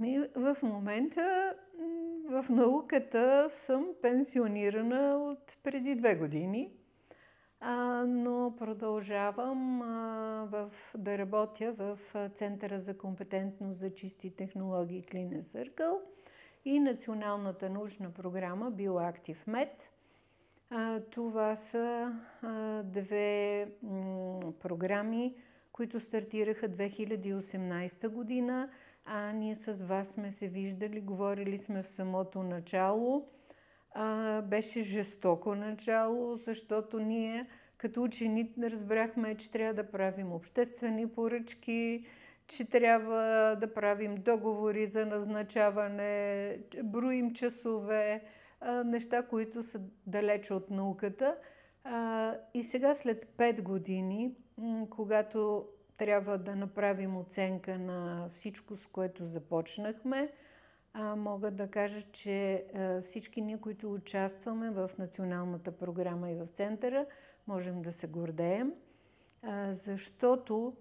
Ми, в момента в науката съм пенсионирана от преди две години, а, но продължавам а, в, да работя в Центъра за компетентност за чисти технологии Clean Circle и Националната научна програма BioActive Med. Това са а, две м, програми, които стартираха 2018 година а ние с вас сме се виждали, говорили сме в самото начало. А, беше жестоко начало, защото ние като учени разбрахме, че трябва да правим обществени поръчки, че трябва да правим договори за назначаване, броим часове, неща, които са далече от науката. И сега след 5 години, когато трябва да направим оценка на всичко, с което започнахме. А, мога да кажа, че а, всички ние, които участваме в националната програма и в центъра, можем да се гордеем, а, защото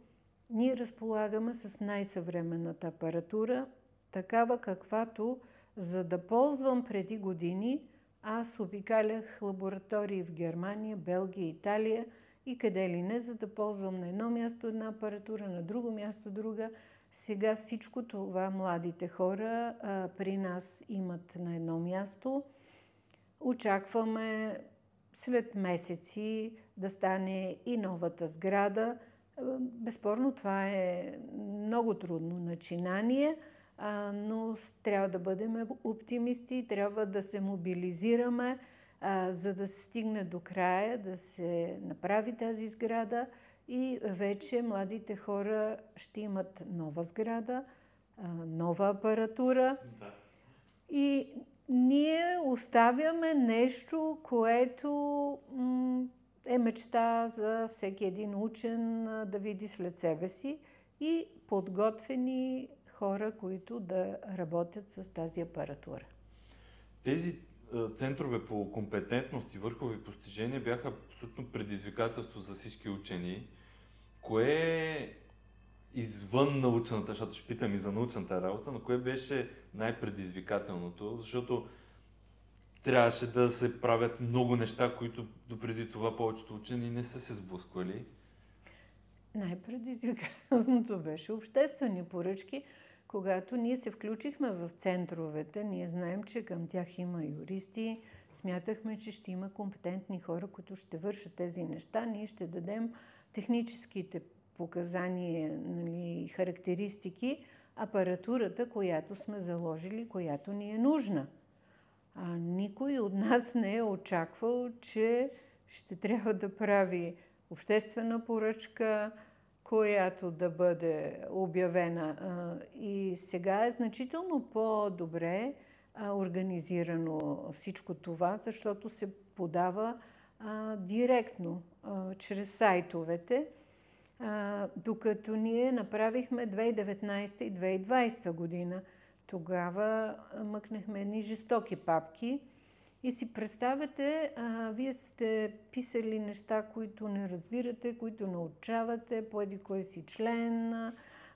ние разполагаме с най-съвременната апаратура, такава каквато, за да ползвам преди години, аз обикалях лаборатории в Германия, Белгия, Италия – и къде ли не, за да ползвам на едно място една апаратура, на друго място друга. Сега всичко това младите хора а, при нас имат на едно място. Очакваме след месеци да стане и новата сграда. Безспорно това е много трудно начинание, а, но трябва да бъдем оптимисти, трябва да се мобилизираме, а, за да се стигне до края, да се направи тази сграда и вече младите хора ще имат нова сграда, а, нова апаратура. Да. И ние оставяме нещо, което м- е мечта за всеки един учен да види след себе си и подготвени хора, които да работят с тази апаратура. Тези центрове по компетентност и върхови постижения бяха абсолютно предизвикателство за всички учени. Кое е извън научната, защото ще питам и за научната работа, но кое беше най-предизвикателното, защото трябваше да се правят много неща, които допреди това повечето учени не са се сблъсквали. Най-предизвикателното беше обществени поръчки, когато ние се включихме в центровете, ние знаем, че към тях има юристи, смятахме, че ще има компетентни хора, които ще вършат тези неща. Ние ще дадем техническите показания, нали, характеристики, апаратурата, която сме заложили, която ни е нужна. А никой от нас не е очаквал, че ще трябва да прави обществена поръчка, която да бъде обявена. И сега е значително по-добре организирано всичко това, защото се подава директно чрез сайтовете, докато ние направихме 2019 и 2020 година. Тогава мъкнахме едни жестоки папки – и си представяте, а, вие сте писали неща, които не разбирате, които научавате, по еди кой си член,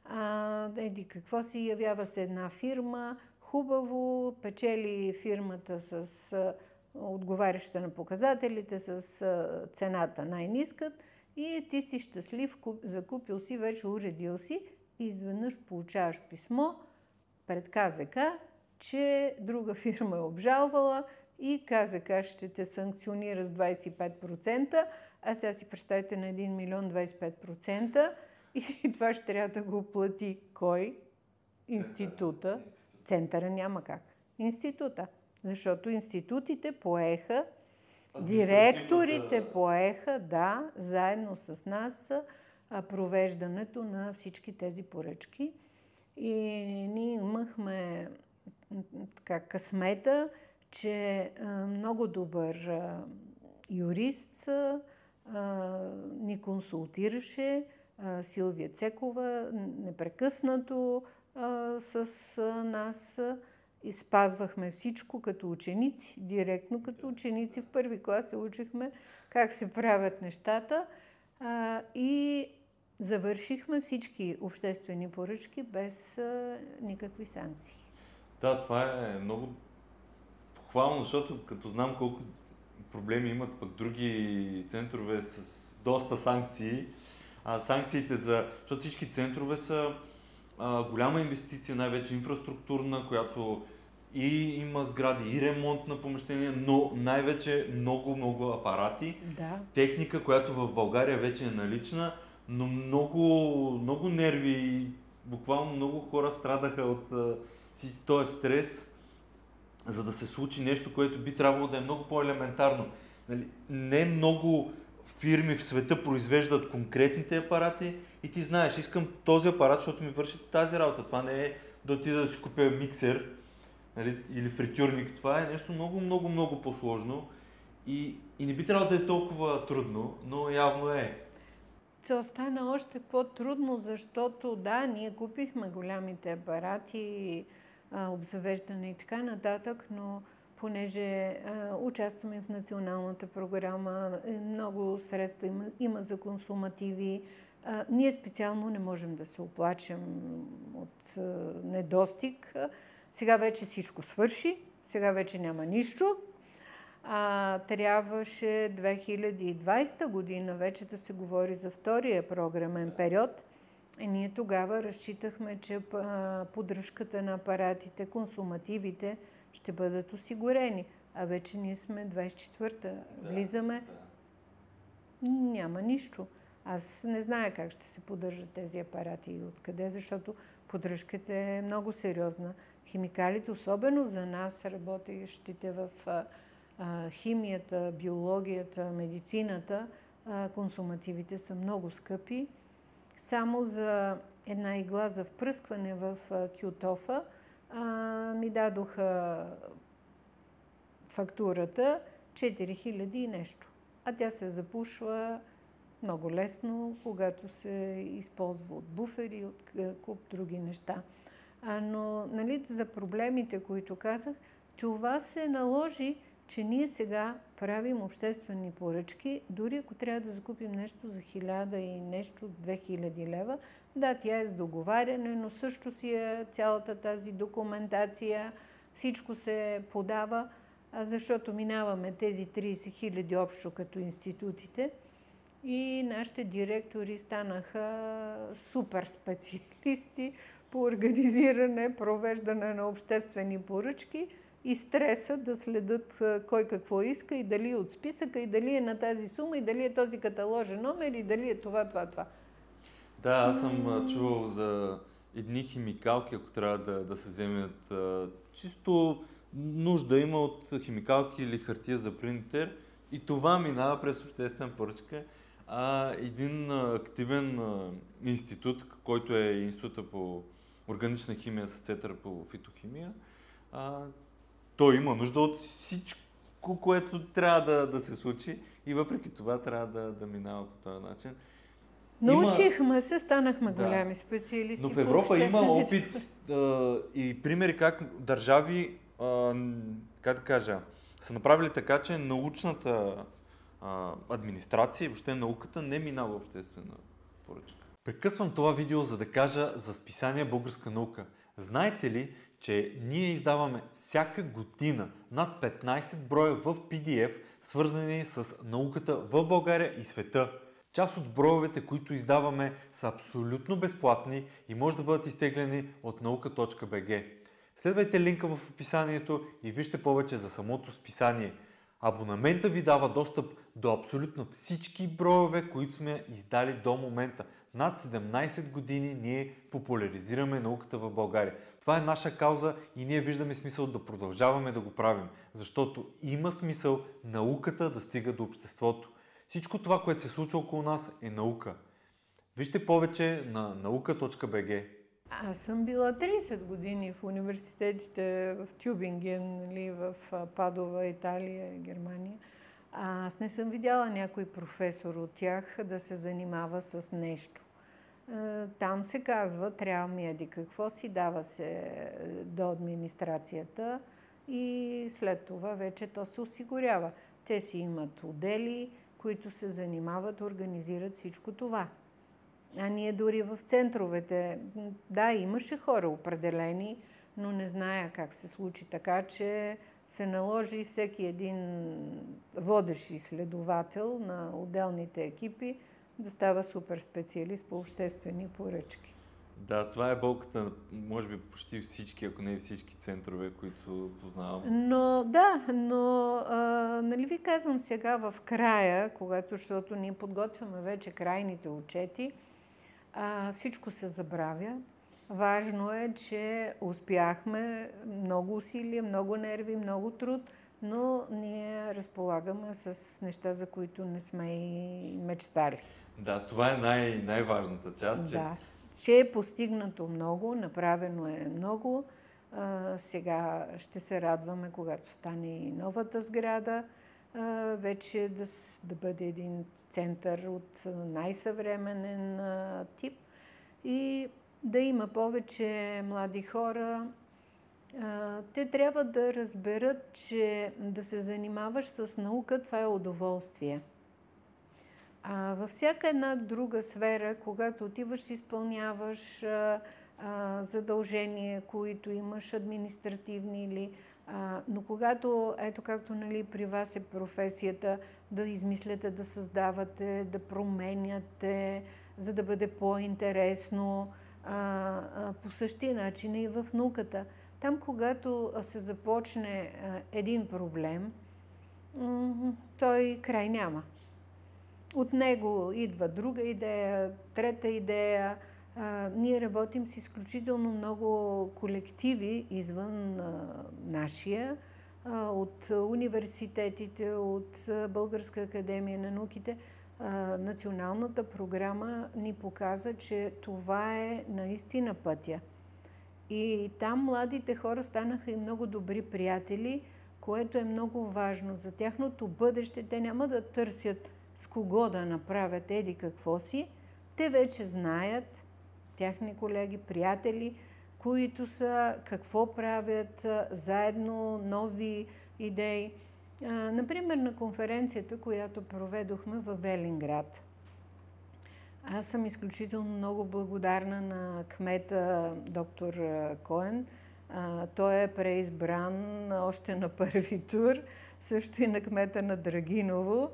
а, еди какво си, явява се една фирма, хубаво, печели фирмата с а, отговаряща на показателите, с а, цената най-нискът и ти си щастлив, куп, закупил си, вече уредил си и изведнъж получаваш писмо пред КЗК, че друга фирма е обжалвала, и КЗК ще те санкционира с 25%, а сега си представете на 1 милион 25% и това ще трябва да го плати кой? Института. Центъра няма как. Института. Защото институтите поеха, директорите поеха, да, заедно с нас провеждането на всички тези поръчки. И ние имахме така, късмета, че много добър юрист ни консултираше, Силвия Цекова, непрекъснато с нас и спазвахме всичко като ученици, директно като ученици. В първи клас се учихме как се правят нещата и завършихме всички обществени поръчки без никакви санкции. Да, това е много похвално, защото като знам колко проблеми имат пък други центрове с доста санкции, а, санкциите за... Защото всички центрове са а, голяма инвестиция, най-вече инфраструктурна, която и има сгради, и ремонт на помещения, но най-вече много-много апарати. Да. Техника, която в България вече е налична, но много, много нерви и буквално много хора страдаха от този стрес, за да се случи нещо, което би трябвало да е много по-елементарно. Нали, не много фирми в света произвеждат конкретните апарати и ти знаеш, искам този апарат, защото ми върши тази работа. Това не е да отида да си купя миксер нали, или фритюрник. Това е нещо много, много, много по-сложно и, и не би трябвало да е толкова трудно, но явно е. То стана още по-трудно, защото да, ние купихме голямите апарати, обзавеждане и така нататък, но понеже а, участваме в националната програма, е, много средства има, има за консумативи. А, ние специално не можем да се оплачем от а, недостиг. Сега вече всичко свърши, сега вече няма нищо. А, трябваше 2020 година вече да се говори за втория програмен период. И ние тогава разчитахме, че поддръжката на апаратите, консумативите ще бъдат осигурени. А вече ние сме 24-та. Да, Влизаме. Да. Няма нищо. Аз не зная как ще се поддържат тези апарати и откъде, защото поддръжката е много сериозна. Химикалите, особено за нас, работещите в а, химията, биологията, медицината, а, консумативите са много скъпи. Само за една игла за впръскване в кютофа ми дадоха фактурата 4000 и нещо. А тя се запушва много лесно, когато се използва от буфери, от куп други неща. А, но нали, за проблемите, които казах, това се наложи, че ние сега правим обществени поръчки, дори ако трябва да закупим нещо за 1000 и нещо, 2000 лева, да, тя е с договаряне, но също си е цялата тази документация, всичко се подава, защото минаваме тези 30 хиляди общо като институтите. И нашите директори станаха супер специалисти по организиране, провеждане на обществени поръчки и стреса да следят кой какво иска и дали е от списъка, и дали е на тази сума, и дали е този каталожен номер, и дали е това, това, това. Да, аз съм чувал за едни химикалки, ако трябва да, да се вземат чисто нужда има от химикалки или хартия за принтер и това минава през обществена поръчка. А един активен институт, който е института по органична химия с център по фитохимия, а, той има нужда от всичко, което трябва да, да се случи и въпреки това трябва да, да минава по този начин. Научихме има... се, станахме да. голями специалисти. Но в Европа има опит а, и примери как държави, а, как да кажа, са направили така, че научната а, администрация и въобще науката не минава обществена поръчка. Прекъсвам това видео, за да кажа за списание Българска наука. Знаете ли, че ние издаваме всяка година над 15 броя в PDF, свързани с науката в България и света. Част от броевете, които издаваме, са абсолютно безплатни и може да бъдат изтеглени от nauka.bg. Следвайте линка в описанието и вижте повече за самото списание. Абонамента ви дава достъп до абсолютно всички броеве, които сме издали до момента. Над 17 години ние популяризираме науката в България. Това е наша кауза и ние виждаме смисъл да продължаваме да го правим, защото има смисъл науката да стига до обществото. Всичко това, което се случва около нас е наука. Вижте повече на наука.bg. Аз съм била 30 години в университетите в Тюбинген, нали, в Падова, Италия, Германия. Аз не съм видяла някой професор от тях да се занимава с нещо. Там се казва, трябва ми еди какво си, дава се е, до администрацията и след това вече то се осигурява. Те си имат отдели, които се занимават, организират всичко това. А ние дори в центровете, да, имаше хора определени, но не зная как се случи така, че се наложи всеки един водещ изследовател на отделните екипи да става супер специалист по обществени поръчки. Да, това е болката може би, почти всички, ако не всички центрове, които познавам. Но да, но а, нали ви казвам сега в края, когато, защото ние подготвяме вече крайните отчети, а, всичко се забравя. Важно е, че успяхме много усилия, много нерви, много труд, но ние разполагаме с неща, за които не сме и мечтали. Да, това е най- най-важната част. Че... Да, че е постигнато много, направено е много. А, сега ще се радваме, когато стане и новата сграда, а, вече да, да бъде един център от най-съвременен а, тип и да има повече млади хора. Те трябва да разберат, че да се занимаваш с наука, това е удоволствие – а, във всяка една друга сфера, когато отиваш, изпълняваш задължения, които имаш административни или. А, но когато, ето както нали, при вас е професията, да измисляте, да създавате, да променяте, за да бъде по-интересно, по същия начин и в науката. Там, когато се започне един проблем, той край няма. От него идва друга идея, трета идея. Ние работим с изключително много колективи извън нашия, от университетите, от Българска академия на науките. Националната програма ни показа, че това е наистина пътя. И там младите хора станаха и много добри приятели, което е много важно. За тяхното бъдеще те няма да търсят с кого да направят еди какво си, те вече знаят, тяхни колеги, приятели, които са, какво правят, заедно нови идеи. Например, на конференцията, която проведохме в Велинград. Аз съм изключително много благодарна на кмета доктор Коен. Той е преизбран още на първи тур, също и на кмета на Драгиново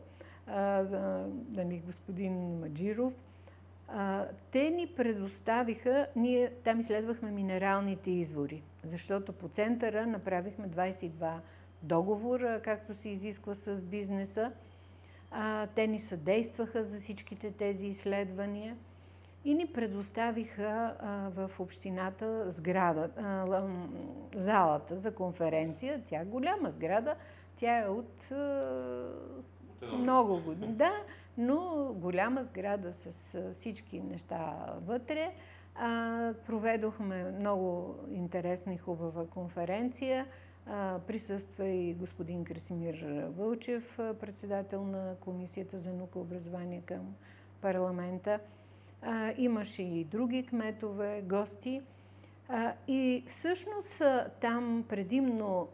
нали, господин Маджиров, те ни предоставиха, ние там изследвахме минералните извори, защото по центъра направихме 22 договора, както се изисква с бизнеса. Те ни съдействаха за всичките тези изследвания и ни предоставиха в общината сграда, залата за конференция. Тя е голяма сграда, тя е от много години, да, но голяма сграда с всички неща вътре. А, проведохме много интересна и хубава конференция. Присъства и господин Красимир Вълчев, председател на Комисията за наука и образование към парламента. Имаше и други кметове, гости. И всъщност там предимно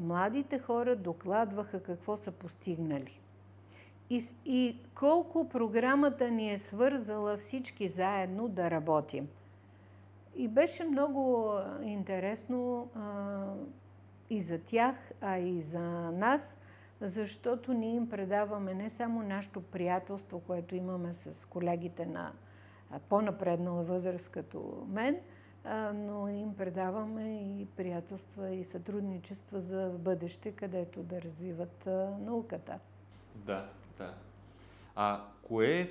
младите хора докладваха какво са постигнали и, и колко програмата ни е свързала всички заедно да работим. И беше много интересно и за тях, а и за нас, защото ние им предаваме не само нашето приятелство, което имаме с колегите на по-напреднала възраст като мен, но им предаваме и приятелства и сътрудничества за бъдеще, където да развиват науката. Да, да. А кое,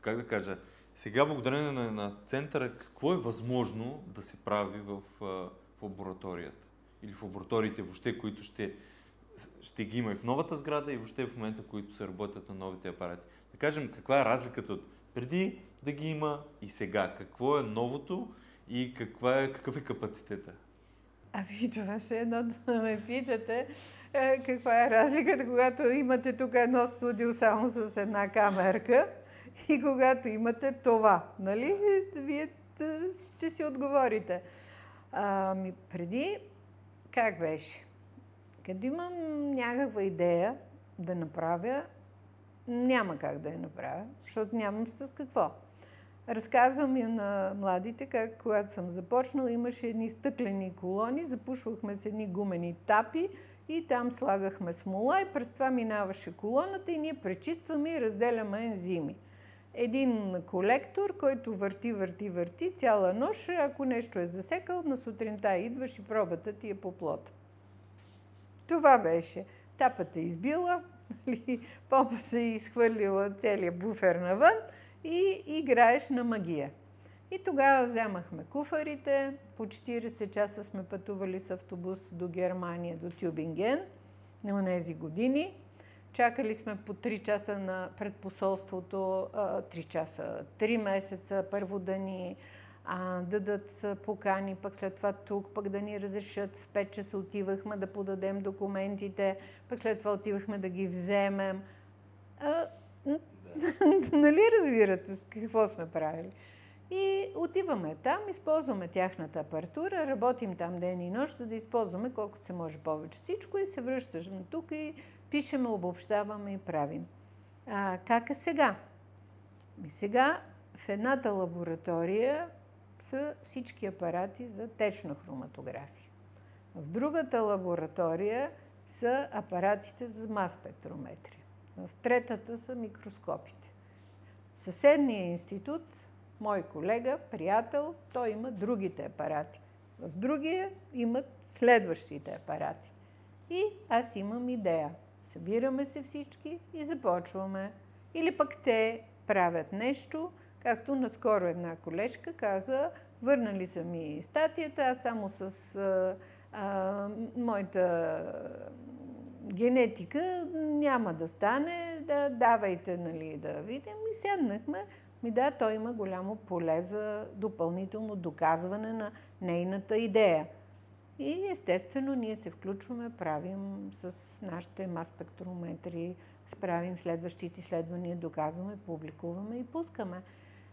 как да кажа, сега благодарение на, на центъра, какво е възможно да се прави в, в лабораторията? Или в лабораториите въобще, които ще, ще ги има и в новата сграда и въобще в момента, в които се работят на новите апарати. Да кажем, каква е разликата от преди да ги има и сега? Какво е новото и каква е, какъв е капацитета? Ами това ще е едно да ме питате. Е, каква е разликата, когато имате тук едно студио само с една камерка и когато имате това, нали? Вие ще си отговорите. Ами, преди, как беше? Като имам някаква идея да направя, няма как да я направя, защото нямам с какво. Разказвам и на младите как когато съм започнала, имаше едни стъклени колони, запушвахме с едни гумени тапи и там слагахме смола и през това минаваше колоната и ние пречистваме и разделяме ензими. Един колектор, който върти, върти, върти цяла нощ, ако нещо е засекал, на сутринта идваш и пробата ти е по плота. Това беше. Тапата е избила, нали, попа се е изхвърлила целият буфер навън и играеш на магия. И тогава вземахме куфарите, по 40 часа сме пътували с автобус до Германия, до Тюбинген, на тези години. Чакали сме по 3 часа на предпосолството, 3 часа, 3 месеца, първо да ни а, дадат покани, пък след това тук, пък да ни разрешат. В 5 часа отивахме да подадем документите, пък след това отивахме да ги вземем. А, нали разбирате с какво сме правили? И отиваме там, използваме тяхната апартура, работим там ден и нощ, за да използваме колкото се може повече всичко и се връщаме тук и пишеме, обобщаваме и правим. А, как е сега? И сега в едната лаборатория са всички апарати за течна хроматография. В другата лаборатория са апаратите за мас спектрометрия. В третата са микроскопите. Съседния институт, мой колега, приятел, той има другите апарати. В другия имат следващите апарати. И аз имам идея. Събираме се всички и започваме. Или пък те правят нещо, както наскоро една колежка каза, върнали са ми статията, аз само с а, а, моята генетика няма да стане, да давайте, нали, да видим. И седнахме. Ми да, той има голямо поле за допълнително доказване на нейната идея. И естествено ние се включваме, правим с нашите маспектрометри, справим следващите изследвания, доказваме, публикуваме и пускаме.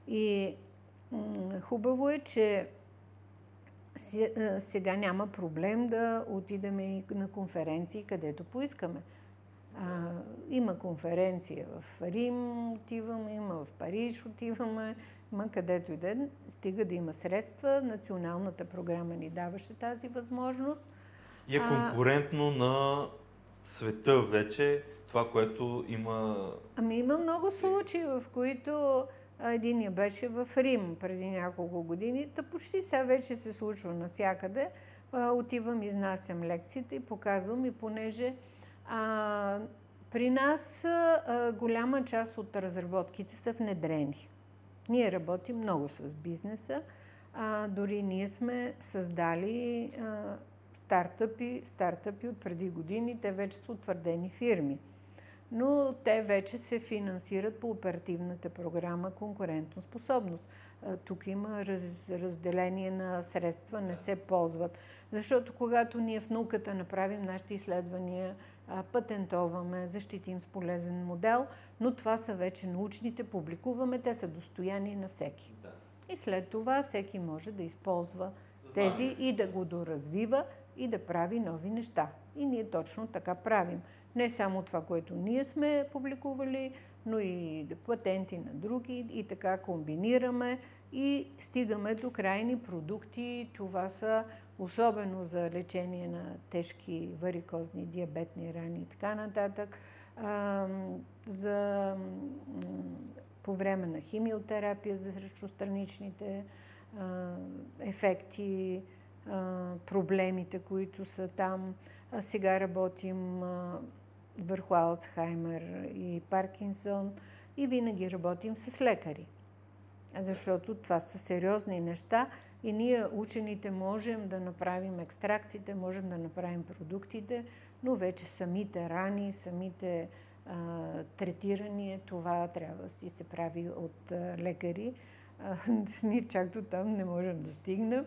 И хубаво е, че сега няма проблем да отидем и на конференции, където поискаме. А, има конференция в Рим, отиваме, има в Париж, отиваме, има където и да е. Стига да има средства. Националната програма ни даваше тази възможност. И е конкурентно а, на света вече това, което има. Ами има много случаи, в които Единия беше в Рим преди няколко години. Та почти сега вече се случва навсякъде. Отивам, изнасям лекциите и показвам и понеже а, при нас а, голяма част от разработките са внедрени. Ние работим много с бизнеса. А, дори ние сме създали а, стартъпи, стартъпи от преди години. Те вече са утвърдени фирми но те вече се финансират по оперативната програма Конкурентоспособност. Тук има раз, разделение на средства, не се ползват. Защото когато ние в науката направим нашите изследвания, патентоваме, защитим с полезен модел, но това са вече научните, публикуваме, те са достояние на всеки. Да. И след това всеки може да използва тези и да го доразвива и да прави нови неща. И ние точно така правим. Не само това, което ние сме публикували, но и патенти на други и така комбинираме и стигаме до крайни продукти. Това са особено за лечение на тежки варикозни диабетни рани и така нататък. за, по време на химиотерапия за срещу ефекти, проблемите, които са там. А сега работим върху Алцхаймер и Паркинсон и винаги работим с лекари. Защото това са сериозни неща и ние, учените, можем да направим екстракциите, можем да направим продуктите, но вече самите рани, самите а, третирания, това трябва да си се прави от а, лекари. А, ние чак до там не можем да стигнем,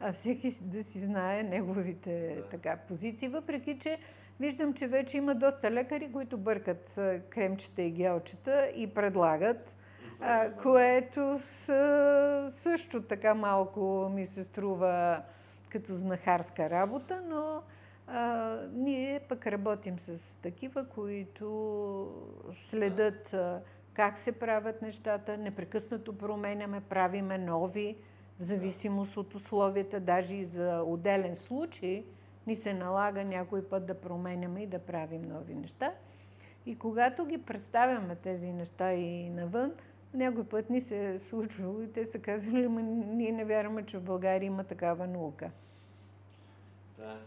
а всеки да си знае неговите така, позиции, въпреки че Виждам, че вече има доста лекари, които бъркат кремчета и гелчета и предлагат, а, което са, също така малко ми се струва като знахарска работа, но а, ние пък работим с такива, които следят а, как се правят нещата, непрекъснато променяме, правиме нови, в зависимост от условията, даже и за отделен случай, ни се налага някой път да променяме и да правим нови неща. И когато ги представяме тези неща и навън, някой път ни се е случвало и те са казвали, ама ние не вярваме, че в България има такава наука. Да.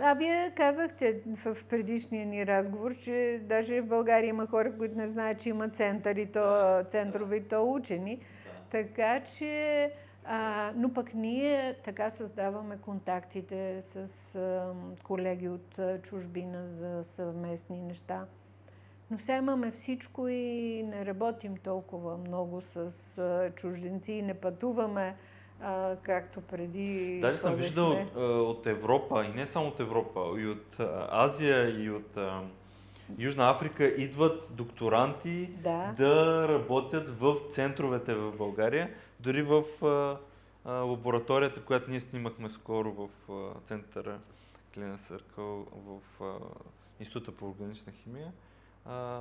А вие казахте в предишния ни разговор, че даже в България има хора, които не знаят, че има център и то, центрове и то учени. Да. Така че, а, но пък ние така създаваме контактите с а, колеги от а, чужбина за съвместни неща. Но сега имаме всичко и не работим толкова много с чужденци и не пътуваме а, както преди. Даже съм виждал а, от Европа, и не само от Европа, и от Азия, и от а, Южна Африка идват докторанти да. да работят в центровете в България, дори в а, а, лабораторията, която ние снимахме скоро в а, центъра Клина Съркъл в а, Института по органична химия. А,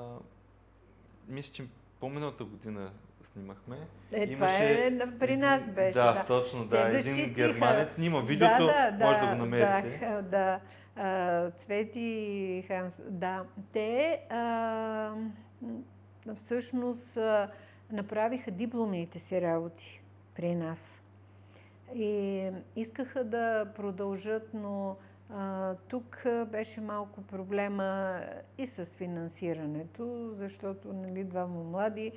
мисля, че по-миналата година снимахме. Е, Имаше... това е, при нас беше. Да, да. точно, да. Един германец снима видеото, да, да, може да, да го намерите. Да, да. А, Цвети Ханс, да. Те а, всъщност а, направиха дипломните си работи при нас. И искаха да продължат, но а, тук беше малко проблема и с финансирането, защото нали, двама млади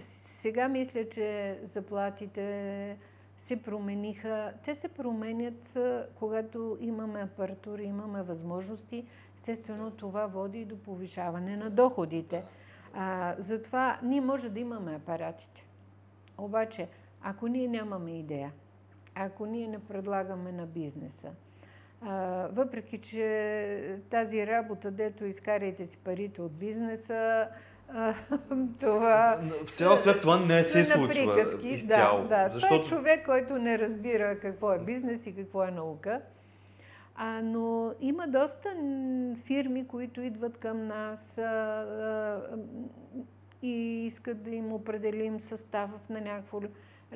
сега мисля, че заплатите се промениха. Те се променят, когато имаме апаратура, имаме възможности. Естествено, това води и до повишаване на доходите. А, затова ние може да имаме апаратите. Обаче, ако ние нямаме идея, ако ние не предлагаме на бизнеса, а, въпреки че тази работа, дето изкарайте си парите от бизнеса, това... В цял свят това не се случва изцяло. Да, да. Защото... Това е човек, който не разбира какво е бизнес и какво е наука. А, но има доста фирми, които идват към нас а, а, и искат да им определим състав на някакво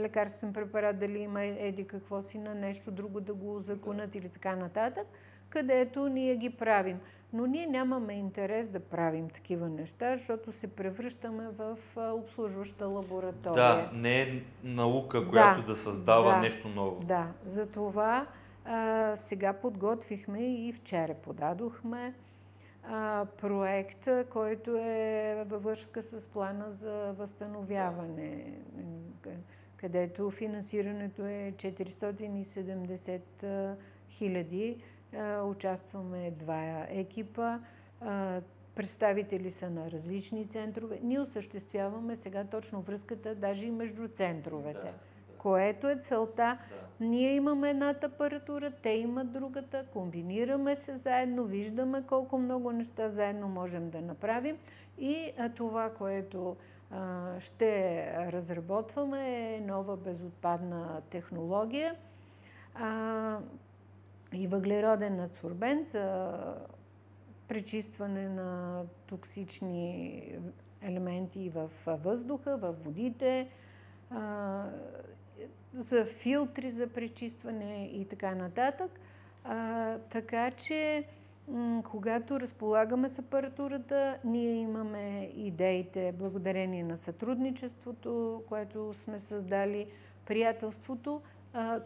лекарствен препарат, дали има еди какво си на нещо друго да го законат или така нататък, където ние ги правим. Но ние нямаме интерес да правим такива неща, защото се превръщаме в обслужваща лаборатория. Да, не е наука, която да, да създава да, нещо ново. Да, затова а, сега подготвихме и вчера подадохме а, проект, който е във връзка с плана за възстановяване, където финансирането е 470 хиляди Участваме два екипа. Представители са на различни центрове. Ние осъществяваме сега точно връзката даже и между центровете. Да. Което е целта. Да. Ние имаме едната апаратура, те имат другата, комбинираме се заедно, виждаме колко много неща заедно можем да направим и това, което ще разработваме нова безотпадна технология. И въглероден адсорбент за пречистване на токсични елементи в въздуха, в водите, за филтри за пречистване и така нататък. така че, когато разполагаме с апаратурата, ние имаме идеите благодарение на сътрудничеството, което сме създали, приятелството,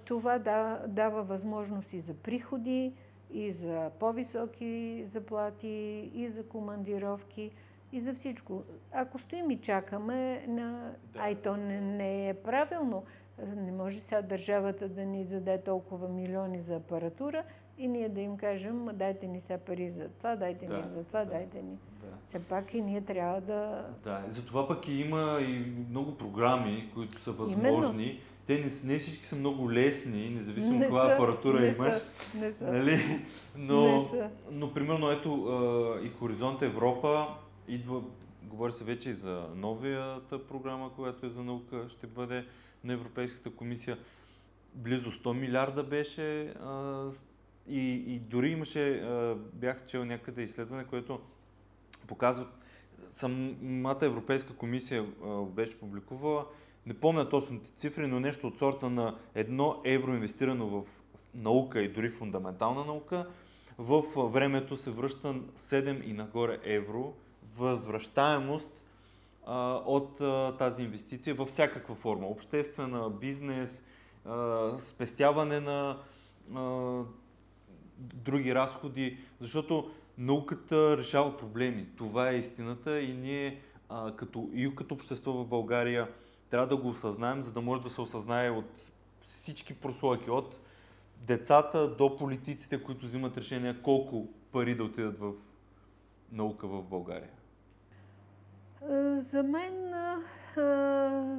това да, дава възможност и за приходи, и за по-високи заплати, и за командировки, и за всичко. Ако стоим и чакаме, на... да. ай то не, не е правилно. Не може сега държавата да ни даде толкова милиони за апаратура и ние да им кажем, дайте ни сега пари за това, дайте да, ни за това, да, дайте ни. Да. Все пак и ние трябва да... Да, и затова пък и има и много програми, които са възможни. Именно те не, не всички са много лесни, независимо не каква апаратура не имаш. Са, не са. Нали? Но, не са. но примерно ето и Хоризонт Европа идва, говори се вече и за новията програма, която е за наука, ще бъде на Европейската комисия. Близо 100 милиарда беше и, и дори имаше, бях чел някъде изследване, което показват самата Европейска комисия беше публикувала, не помня точните цифри, но нещо от сорта на едно евро инвестирано в наука и дори фундаментална наука, в времето се връща 7 и нагоре евро възвръщаемост а, от а, тази инвестиция във всякаква форма. Обществена, бизнес, а, спестяване на други разходи, защото науката решава проблеми. Това е истината и ние а, като, и като общество в България трябва да го осъзнаем, за да може да се осъзнае от всички прослойки, от децата до политиците, които взимат решения колко пари да отидат в наука в България. За мен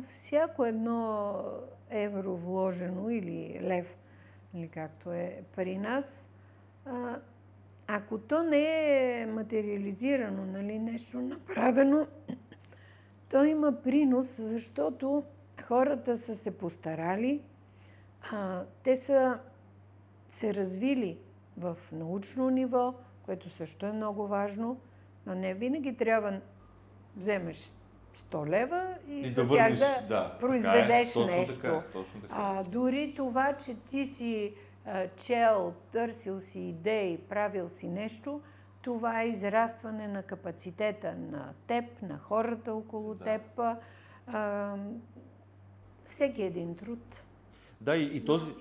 всяко едно евро вложено или лев, или както е при нас, ако то не е материализирано, нали, нещо направено, то има принос, защото хората са се постарали, а, те са се развили в научно ниво, което също е много важно, но не винаги трябва вземеш 100 лева и, и да тях да, да произведеш така е. нещо. Така, точно така. А, дори това, че ти си чел, търсил си идеи, правил си нещо, това е израстване на капацитета на теб, на хората около да. теб. А, всеки един труд. Да, и, и този...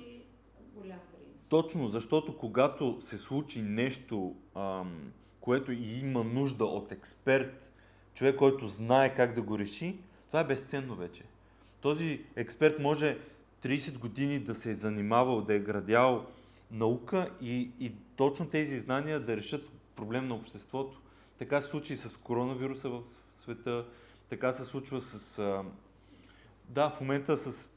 Точно, защото когато се случи нещо, ам, което има нужда от експерт, човек, който знае как да го реши, това е безценно вече. Този експерт може 30 години да се е занимавал, да е градял наука и, и точно тези знания да решат проблем на обществото. Така се случи и с коронавируса в света, така се случва с... А, да, в момента с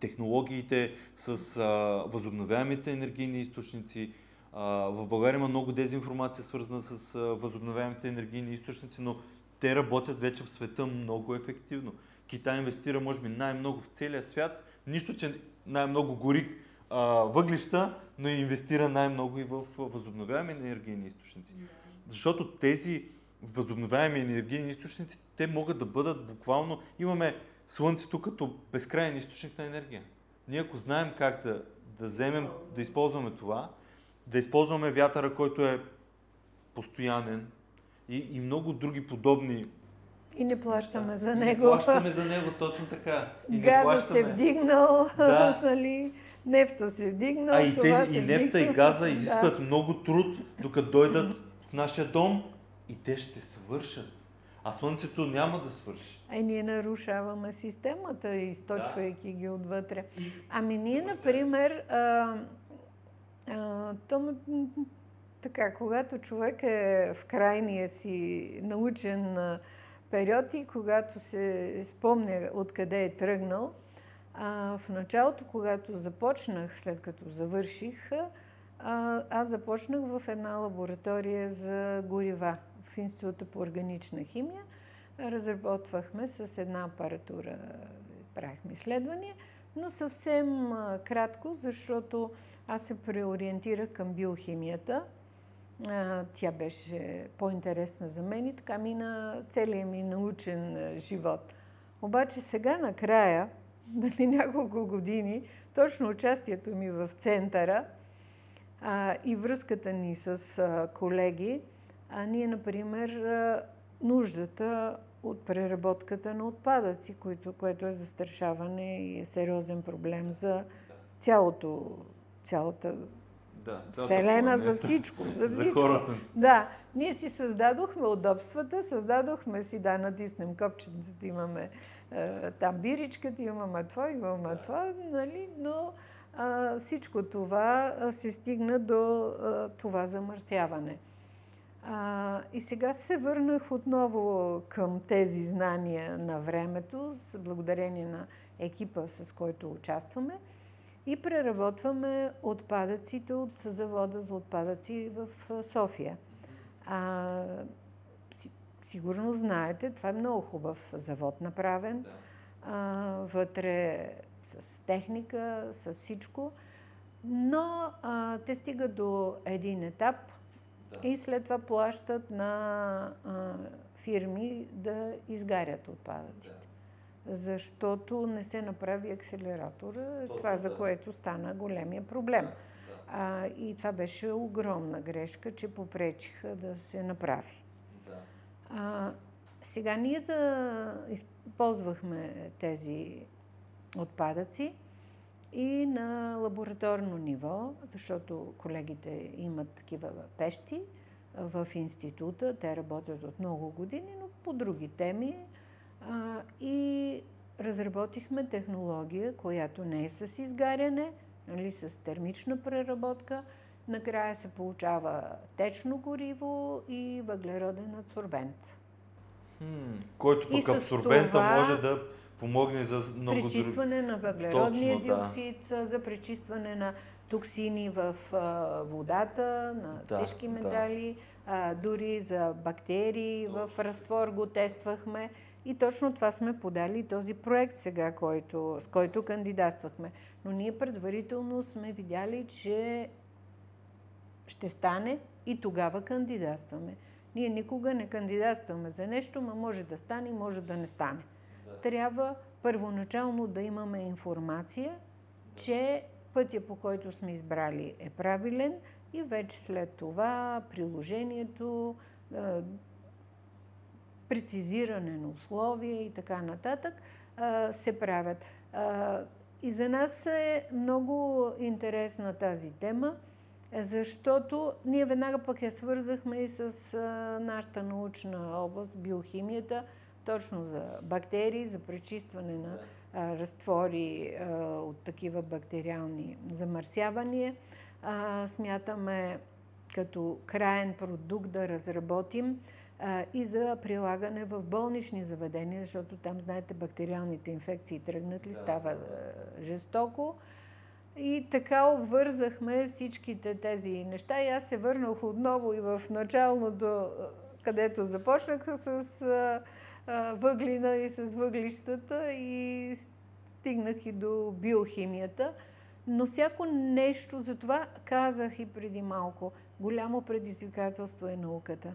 технологиите, с а, възобновяемите енергийни източници. В България има много дезинформация, свързана с а, възобновяемите енергийни източници, но те работят вече в света много ефективно. Китай инвестира, може би, най-много в целия свят. Нищо, че най-много гори а, въглища, но инвестира най-много и в възобновяеми енергийни източници. Защото тези възобновяеми енергийни източници, те могат да бъдат буквално... Имаме Слънцето като безкрайен източник на енергия. Ние ако знаем как да, да вземем, да използваме това, да използваме вятъра, който е постоянен, и, и много други подобни. И не плащаме за него. Не плащаме за него, точно така. И Газа се вдигнал, да. нали? нефта се вдигнал. А и, тези, и нефта и газа изискват да. много труд, докато дойдат в нашия дом и те ще свършат. А слънцето няма да свърши. А ние нарушаваме системата, източвайки да. ги отвътре. Ами ние, например, а, а, то така, когато човек е в крайния си научен период и когато се спомня откъде е тръгнал, а, в началото, когато започнах, след като завърших, а, аз започнах в една лаборатория за горива в Института по органична химия. Разработвахме с една апаратура, правихме изследвания, но съвсем кратко, защото аз се преориентирах към биохимията – тя беше по-интересна за мен и така мина целият ми научен живот. Обаче сега накрая, дали няколко години, точно участието ми в центъра а, и връзката ни с а, колеги, а ние, например, а, нуждата от преработката на отпадъци, което, което е застрашаване и е сериозен проблем за цялото, цялата да, Вселена за всичко. За, всичко. за хората. Да. Ние си създадохме удобствата, създадохме си, да, натиснем копченцето, имаме е, там биричката, имаме това, имаме да. това, нали, но е, всичко това се стигна до е, това замърсяване. А, и сега се върнах отново към тези знания на времето, с благодарение на екипа, с който участваме и преработваме отпадъците от завода за отпадъци в София. А, сигурно знаете, това е много хубав завод направен. А, вътре с техника, с всичко. Но а, те стигат до един етап да. и след това плащат на а, фирми да изгарят отпадъците. Да. Защото не се направи акселератора, Точно, това за да. което стана големия проблем. Да, да. А, и това беше огромна грешка, че попречиха да се направи. Да. А, сега ние за... използвахме тези отпадъци и на лабораторно ниво, защото колегите имат такива пещи в института, те работят от много години, но по други теми. А, и разработихме технология, която не е с изгаряне, нали, с термична преработка. Накрая се получава течно гориво и въглероден адсорбент. Хм, който пък абсорбента това... може да помогне за много Пречистване на въглеродния Точно, диоксид, да. за пречистване на токсини в а, водата, на да, тежки метали, да. а, дори за бактерии Точно. в разтвор го тествахме. И точно това сме подали този проект сега, който, с който кандидатствахме. Но ние предварително сме видяли, че ще стане и тогава кандидатстваме. Ние никога не кандидатстваме за нещо, но може да стане, може да не стане трябва първоначално да имаме информация, че пътя по който сме избрали е правилен и вече след това приложението, прецизиране на условия и така нататък се правят. И за нас е много интересна тази тема, защото ние веднага пък я свързахме и с нашата научна област, биохимията – точно за бактерии, за пречистване на разтвори от такива бактериални замърсявания. Смятаме като краен продукт да разработим а, и за прилагане в болнични заведения, защото там, знаете, бактериалните инфекции тръгнат ли, става жестоко. И така обвързахме всичките тези неща и аз се върнах отново и в началното, където започнах с а, въглина и с въглищата и стигнах и до биохимията. Но всяко нещо, за това казах и преди малко, голямо предизвикателство е науката.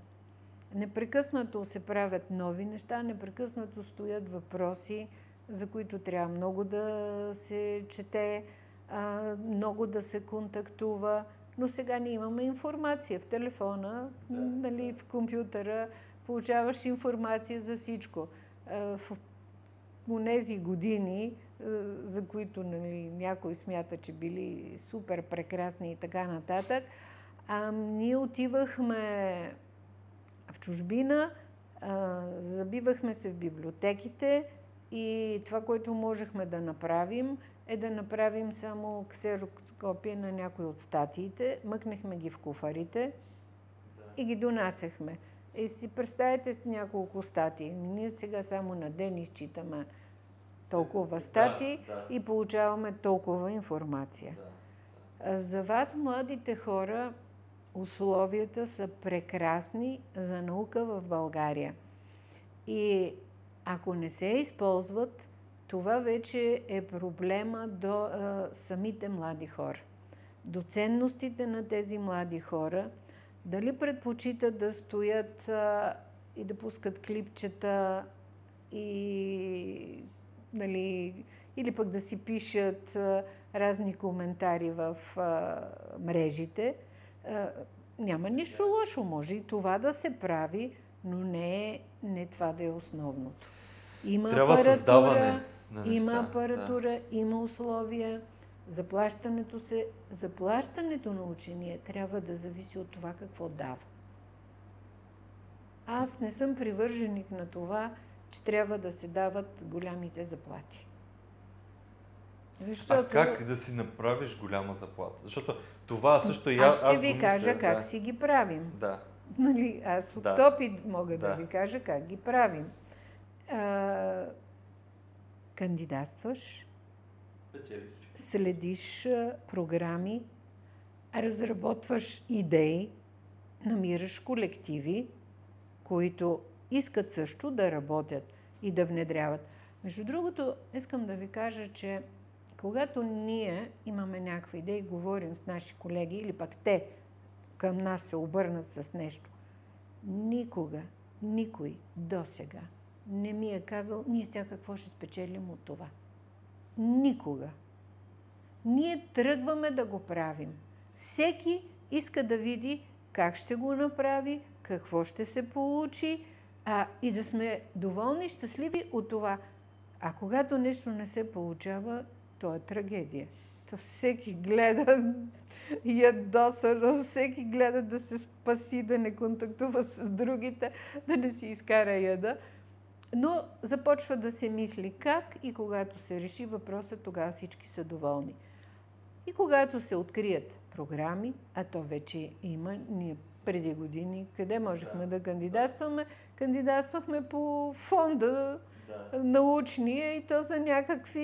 Непрекъснато се правят нови неща, непрекъснато стоят въпроси, за които трябва много да се чете, много да се контактува. Но сега ние имаме информация в телефона, да, нали, в компютъра, получаваш информация за всичко. В тези години, за които нали, някой смята, че били супер прекрасни и така нататък, а, ние отивахме в чужбина, а, забивахме се в библиотеките и това, което можехме да направим, е да направим само ксерокопия на някои от статиите, мъкнехме ги в куфарите да. и ги донасяхме. И си представете с няколко статии. Ние сега само на ден изчитаме толкова статии да, да. и получаваме толкова информация. Да, да. За вас, младите хора, условията са прекрасни за наука в България. И ако не се използват, това вече е проблема до а, самите млади хора. До ценностите на тези млади хора – дали предпочитат да стоят а, и да пускат клипчета и нали, или пък да си пишат а, разни коментари в а, мрежите. А, няма нищо лошо. Може и това да се прави, но не, не това да е основното. Има Трябва апаратура, на неща, има апаратура, да. има условия. Заплащането, се, заплащането на учения трябва да зависи от това какво дава. Аз не съм привърженик на това, че трябва да се дават голямите заплати. Защото... А как да си направиш голяма заплата? Защото това също и аз. Аз ще ви мисля, кажа как да. си ги правим. Да. Нали, аз от да. опит мога да. да ви кажа как ги правим. А, кандидатстваш. Печелиш следиш програми, разработваш идеи, намираш колективи, които искат също да работят и да внедряват. Между другото, искам да ви кажа, че когато ние имаме някаква идея и говорим с наши колеги, или пък те към нас се обърнат с нещо, никога, никой до сега не ми е казал, ние сега какво ще спечелим от това. Никога. Ние тръгваме да го правим. Всеки иска да види как ще го направи, какво ще се получи а, и да сме доволни, щастливи от това. А когато нещо не се получава, то е трагедия. То всеки гледа ядосано, всеки гледа да се спаси, да не контактува с другите, да не си изкара яда. Но започва да се мисли как и когато се реши въпроса, тогава всички са доволни. И когато се открият програми, а то вече има, ние преди години, къде можехме да, да кандидатстваме? Кандидатствахме по фонда да. научния и то за някакви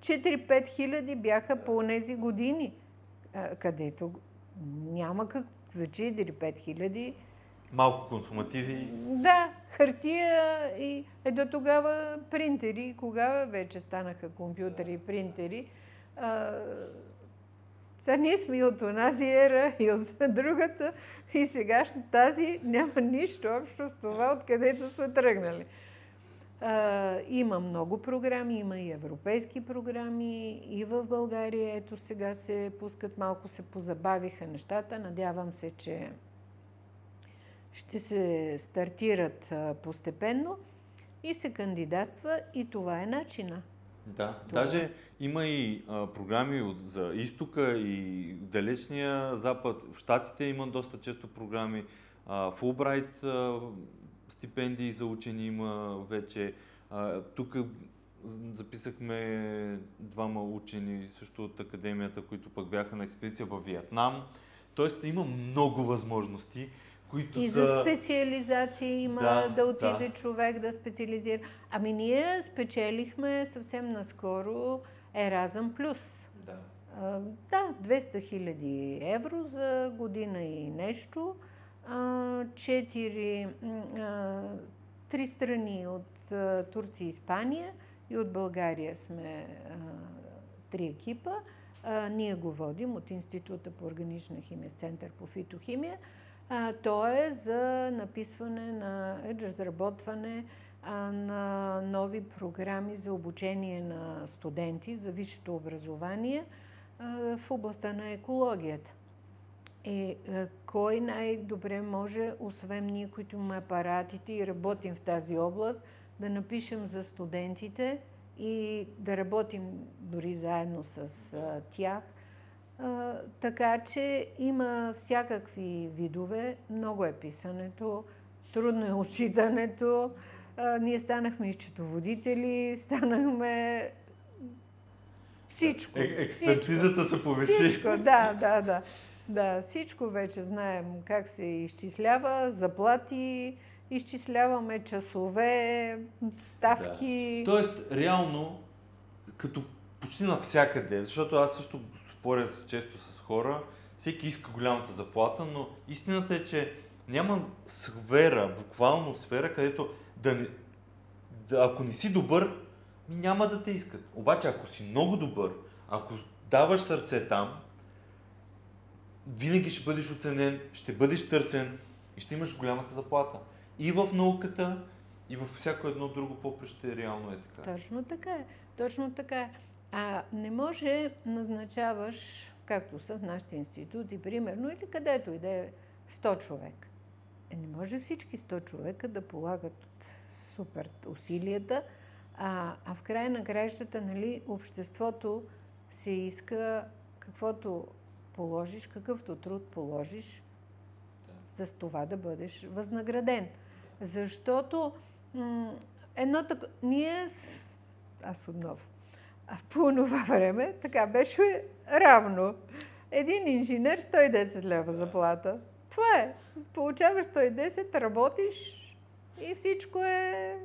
4-5 хиляди бяха да. по тези години, където няма как за 4-5 хиляди. Малко консумативи. Да, хартия и е до тогава принтери, кога вече станаха компютъри и принтери. А, сега ние сме и от онази ера, и от другата, и сега тази няма нищо общо с това, откъдето сме тръгнали. А, има много програми, има и европейски програми, и в България. Ето сега се пускат, малко се позабавиха нещата. Надявам се, че ще се стартират постепенно и се кандидатства и това е начина. Да, това... даже има и а, програми от, за изтока и далечния запад. В Штатите има доста често програми. А, а, стипендии за учени има вече. Тук записахме двама учени също от академията, които пък бяха на експедиция в Виетнам. Тоест има много възможности които и са... за специализация има да, да отиде да. човек да специализира. Ами ние спечелихме съвсем наскоро Еразъм Плюс. Да. А, да, 200 хиляди евро за година и нещо. Четири, три страни от Турция и Испания и от България сме три екипа. Ние го водим от Института по органична химия, Център по фитохимия. То е за написване на, разработване на нови програми за обучение на студенти за висшето образование в областта на екологията. И а, кой най-добре може, освен ние, които имаме апаратите и работим в тази област, да напишем за студентите и да работим дори заедно с а, тях – а, така че има всякакви видове. Много е писането, трудно е отчитането. А, ние станахме изчетоводители, станахме всичко. Е, експертизата всичко. се повиши. Всичко, да, да, да. Да, всичко вече знаем как се изчислява, заплати, изчисляваме часове, ставки. Да. Тоест, реално, като почти навсякъде, защото аз също споря често с хора, всеки иска голямата заплата, но истината е, че няма сфера, буквално сфера, където да не, да, ако не си добър, няма да те искат. Обаче ако си много добър, ако даваш сърце там, винаги ще бъдеш оценен, ще бъдеш търсен и ще имаш голямата заплата. И в науката, и във всяко едно друго поприще реално е така. Точно така е. Точно така е. А не може назначаваш, както са в нашите институти, примерно, или където и да е 100 човек. Е, не може всички 100 човека да полагат супер усилията, а, а в края на краищата, нали, обществото се иска каквото положиш, какъвто труд положиш, да. с това да бъдеш възнаграден. Защото м- едно така... Ние... Аз отново а по това време така беше равно. Един инженер 110 лева заплата. Това е. Получаваш 110, работиш и всичко е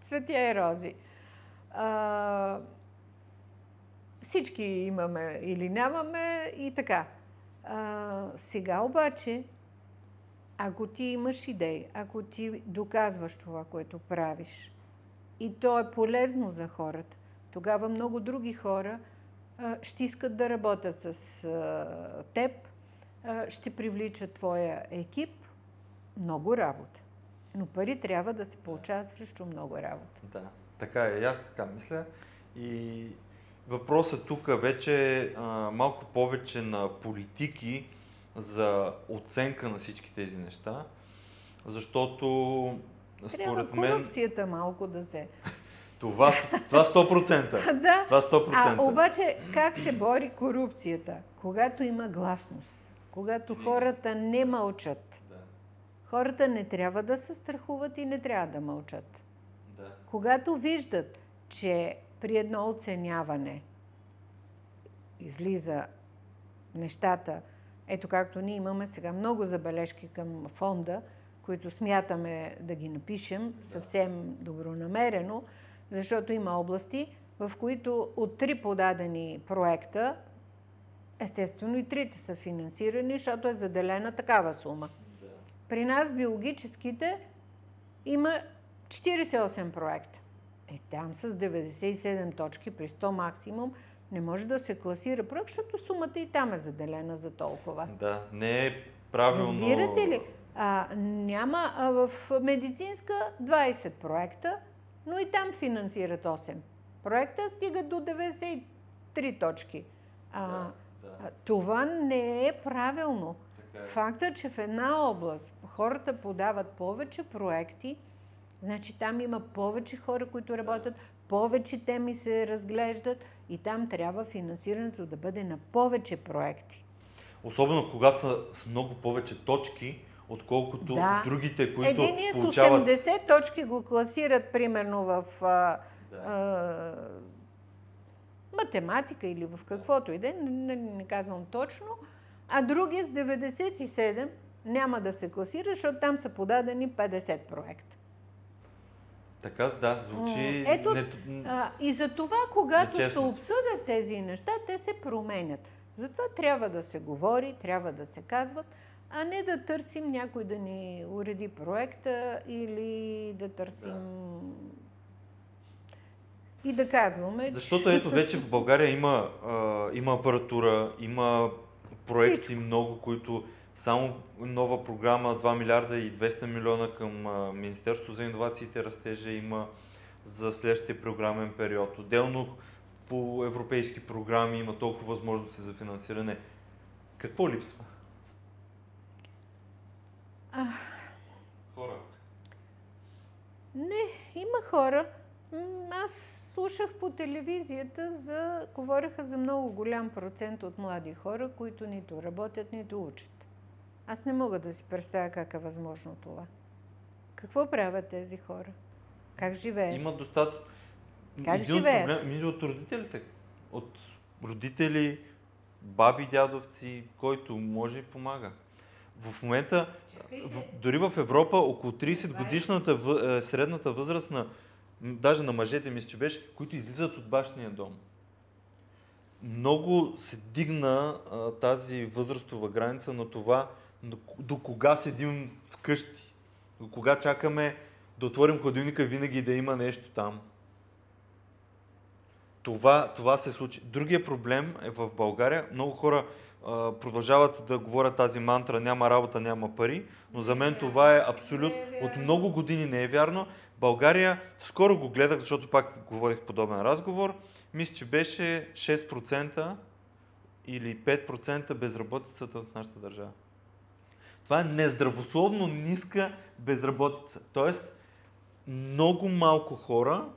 цветя и рози. А, всички имаме или нямаме и така. А, сега обаче, ако ти имаш идеи, ако ти доказваш това, което правиш, и то е полезно за хората, тогава много други хора а, ще искат да работят с а, теб, а, ще привличат твоя екип. Много работа. Но пари трябва да се получават срещу много работа. Да, така е. Аз така мисля. И въпросът тук вече е малко повече на политики за оценка на всички тези неща, защото според Трябва корупцията малко да се... Това, това 100%. да. Това 100%. А обаче как се бори корупцията? Когато има гласност, когато хората не мълчат. Да. Хората не трябва да се страхуват и не трябва да мълчат. Да. Когато виждат, че при едно оценяване излиза нещата, ето както ние имаме сега много забележки към фонда, които смятаме да ги напишем съвсем добронамерено, защото има области, в които от три подадени проекта, естествено и трите са финансирани, защото е заделена такава сума. При нас биологическите има 48 проекта. Е, там с 97 точки при 100 максимум не може да се класира проект, защото сумата и там е заделена за толкова. Да, не е правилно. Разбирате ли? А, няма а в медицинска 20 проекта, но и там финансират 8 проекта, стигат до 93 точки. А, Да, да. това не е правилно. Така е. Факта, че в една област хората подават повече проекти, значи там има повече хора, които работят, повече теми се разглеждат и там трябва финансирането да бъде на повече проекти. Особено когато са с много повече точки, отколкото Да. другите, които Единия с получават... 80 точки го класират примерно в а, Да. а, математика или в каквото и да е, не, не, не казвам точно, а другия с 97 няма да се класира, защото там са подадени 50 проекта. Така, да, звучи... Ето, не- А, и за това, когато се обсъдят тези неща, те се променят. Затова трябва да се говори, трябва да се казват, а не да търсим някой да ни уреди проекта или да търсим и да казваме, Защото ето вече в България има, а, има апаратура, има проекти Всичко. много, които само нова програма 2 милиарда и 200 милиона към Министерството за инновациите растежа има за следващия програмен период. Отделно по европейски програми има толкова възможности за финансиране. Какво липсва? А. Хора. Не, има хора. Аз слушах по телевизията за... Говореха за много голям процент от млади хора, които нито работят, нито учат. Аз не мога да си представя как е възможно това. Какво правят тези хора? Как живеят? Има достатъчно. Как Един живеят? проблем- ми от родителите. От родители, баби, дядовци, който може и помага. В момента, в, дори в Европа, около 30 годишната въ, е, средната възраст на, даже на мъжете, мисля, че беше, които излизат от бащиния дом. Много се дигна а, тази възрастова граница на това до, до кога седим вкъщи, до кога чакаме да отворим хладилника винаги да има нещо там. Това, това се случи. Другия проблем е в България. Много хора а, продължават да говорят тази мантра няма работа, няма пари, но за мен това е абсолютно... Е От много години не е вярно. България, скоро го гледах, защото пак говорих подобен разговор, мисля, че беше 6% или 5% безработицата в нашата държава. Това е нездравословно ниска безработица. Тоест, много малко хора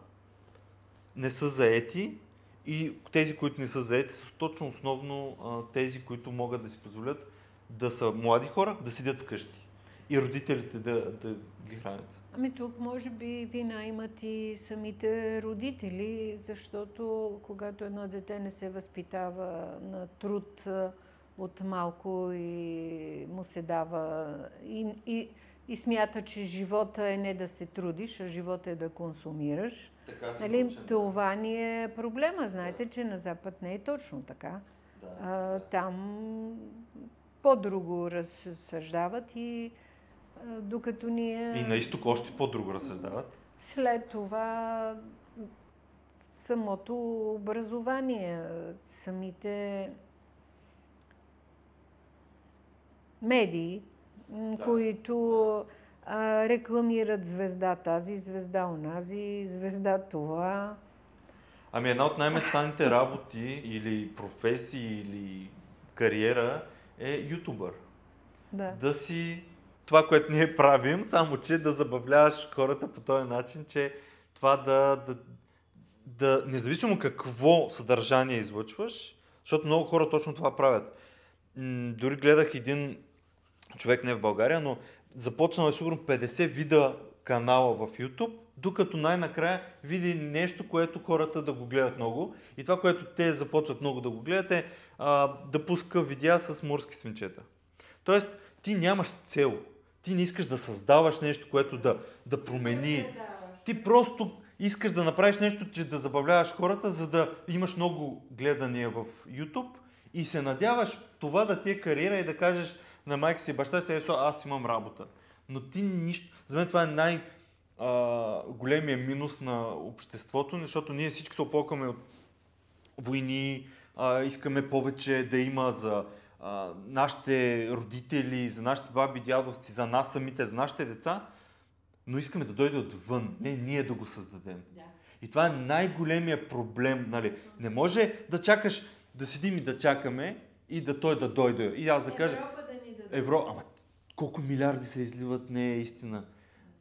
не са заети и тези, които не са заети, са точно основно тези, които могат да си позволят да са млади хора, да седят вкъщи и родителите да, да ги хранят. Ами тук може би вина имат и самите родители, защото когато едно дете не се възпитава на труд от малко и му се дава и, и, и смята, че живота е не да се трудиш, а живота е да консумираш. Така Нали, това ни е проблема. Знаете, че на Запад не е точно така. А, там по-друго разсъждават и а, докато ние... И на изток още по-друго разсъждават. След това самото образование, самите медии, Да. които а, рекламират звезда тази, звезда онази, звезда това. Ами една от най-мечтаните работи или професии или кариера е ютубър. Да. Да си това, което ние правим, само че да забавляваш хората по този начин, че това да, да, да независимо какво съдържание излъчваш, защото много хора точно това правят. М, дори гледах един човек не в България, но започнал е сигурно 50 вида канала в YouTube, докато най-накрая види нещо, което хората да го гледат много. И това, което те започват много да го гледат е а, да пуска видеа с морски свинчета. Тоест, ти нямаш цел. Ти не искаш да създаваш нещо, което да, да промени. Ти просто искаш да направиш нещо, че да забавляваш хората, за да имаш много гледания в YouTube и се надяваш това да ти е кариера и да кажеш на майка си, баща си, «Ето, аз имам работа. Но ти нищо... За мен това е най- а, големия минус на обществото, защото ние всички се оплакваме от войни, а, искаме повече да има за а, нашите родители, за нашите баби, дядовци, за нас самите, за нашите деца, но искаме да дойде отвън, не ние да го създадем. Да. И това е най-големия проблем. Нали? Не може да чакаш, да седим и да чакаме и да той да дойде. И аз да кажа, Европа. Евро, ама колко милиарди се изливат, не е истина.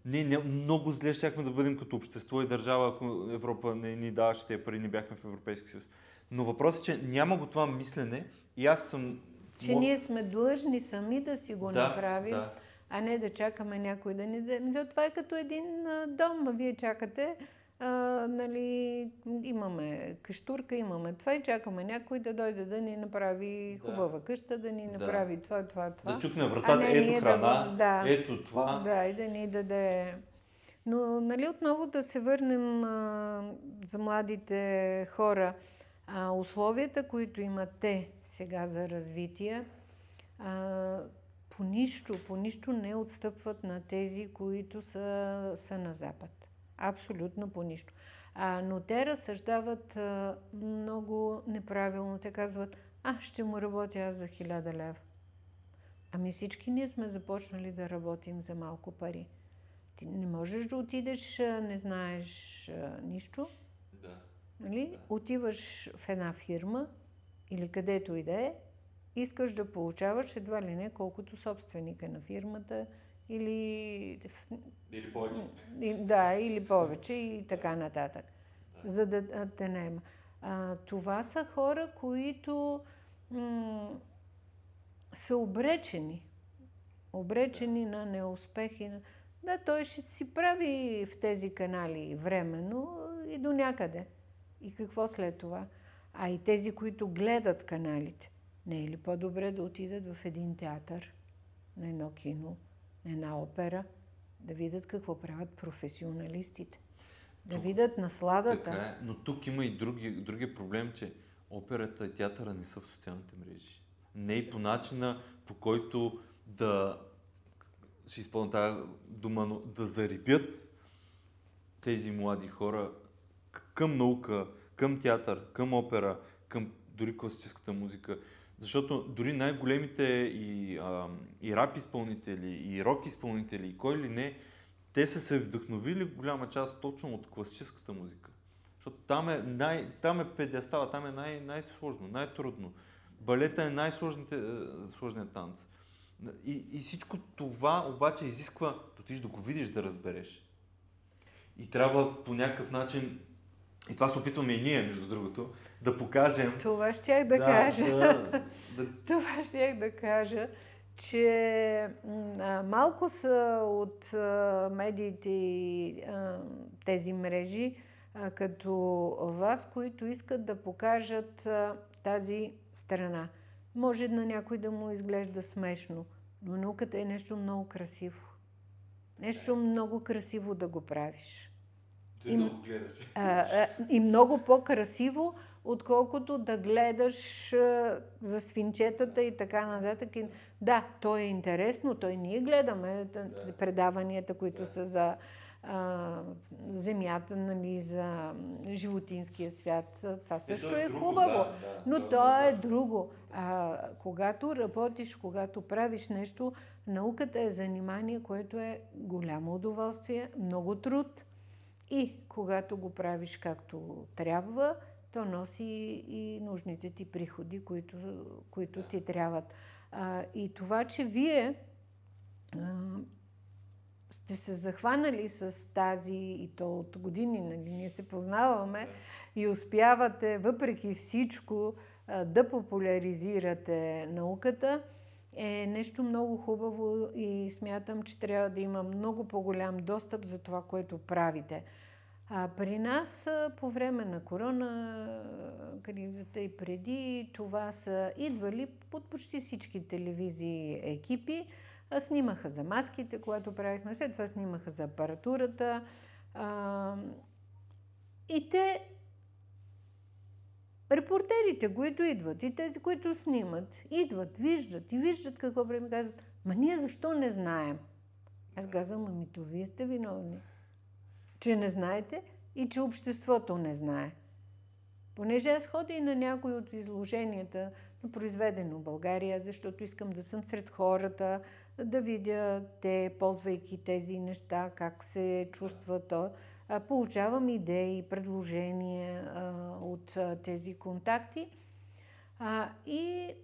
Не, не, много зле щяхме да бъдем като общество и държава, ако Европа не ни даваше тези пари, не бяхме в Европейския съюз. Но въпросът е, че няма го това мислене и аз съм... Че мог- ние сме длъжни сами да си го да, направим, Да. а не да чакаме някой да ни даде. Това е като един дом, вие чакате, а, нали, имаме къщурка, имаме това и чакаме някой да дойде да ни направи Да. хубава къща, да ни Да. направи това, това, това. Да чукне вратата, не ето да храна, го- да. ето това. Да, и да ни даде. Но, нали, отново да се върнем а, за младите хора. А, условията, които имат те сега за развитие, а, по нищо, по нищо не отстъпват на тези, които са, са на Запад. Абсолютно по нищо. А, но те разсъждават а, много неправилно. Те казват, а, ще му работя аз за хиляда лева. Ами всички ние сме започнали да работим за малко пари. Ти не можеш да отидеш, не знаеш а, нищо, Да. нали? Да. Отиваш в една фирма или където и да е, искаш да получаваш едва ли не колкото собственика на фирмата или Или повече. Да, или повече и така нататък. За да те наема. А, това са хора, които м- са обречени. Обречени на неуспехи. на- Да, той ще си прави в тези канали временно и до някъде. И какво след това? А и тези, които гледат каналите, не е ли по-добре да отидат в един театър, на едно кино, на една опера, да видят какво правят професионалистите. Да Тук- видят насладата. Така е, но тук има и други, другия проблем, че операта и театъра не са в социалните мрежи. Не и по начина, по който да, ще изпълня тази дума, но да зарибят тези млади хора към наука, към театър, към опера, към дори класическата музика. Защото дори най-големите и, а, и рап изпълнители, и рок изпълнители, и кой ли не, те са се вдъхновили голяма част точно от класическата музика. Защото там е, най, там е педестала, там е най- най-сложно, най-трудно. Балета е най-сложният танц. И, и всичко това обаче изисква да отидеш да го видиш, да разбереш. И трябва по някакъв начин, и това се опитваме и ние, между другото, да покажем. Това щях да, кажа. Да, да, Това щях да кажа, че малко са от медиите и тези мрежи, като вас, които искат да покажат тази страна. Може на някой да му изглежда смешно, но науката е нещо много красиво. Нещо много красиво да го правиш. Дори да го гледаш. А, а, и много по-красиво, отколкото да гледаш а, за свинчетата и така нататък. И, да, то е интересно, той ние гледаме да. предаванията, които Да. са за а, земята, нали, за животинския свят. Това също е, е, друго, хубаво. Да, да, но то е друго. А, когато работиш, когато правиш нещо, науката е занимание, което е голямо удоволствие, много труд. И когато го правиш както трябва, то носи и нужните ти приходи, които, които ти трябват. А, и това, че вие а, сте се захванали с тази, и то от години, нали, ние се познаваме, и успявате, въпреки всичко, да популяризирате науката, е нещо много хубаво и смятам, че трябва да има много по-голям достъп за това, което правите. А при нас по време на корона кризата и преди това са идвали под почти всички телевизии екипи. Снимаха за маските, което правихме, след това снимаха за апаратурата. И те, репортерите, които идват и тези, които снимат, идват, виждат и виждат какво време казват. Ма ние защо не знаем? Аз казвам, ами то вие сте виновни че не знаете и че обществото не знае. Понеже аз ходя и на някои от изложенията на произведено в България, защото искам да съм сред хората, да видя те, ползвайки тези неща, как се чувства то. Получавам идеи, предложения от тези контакти. И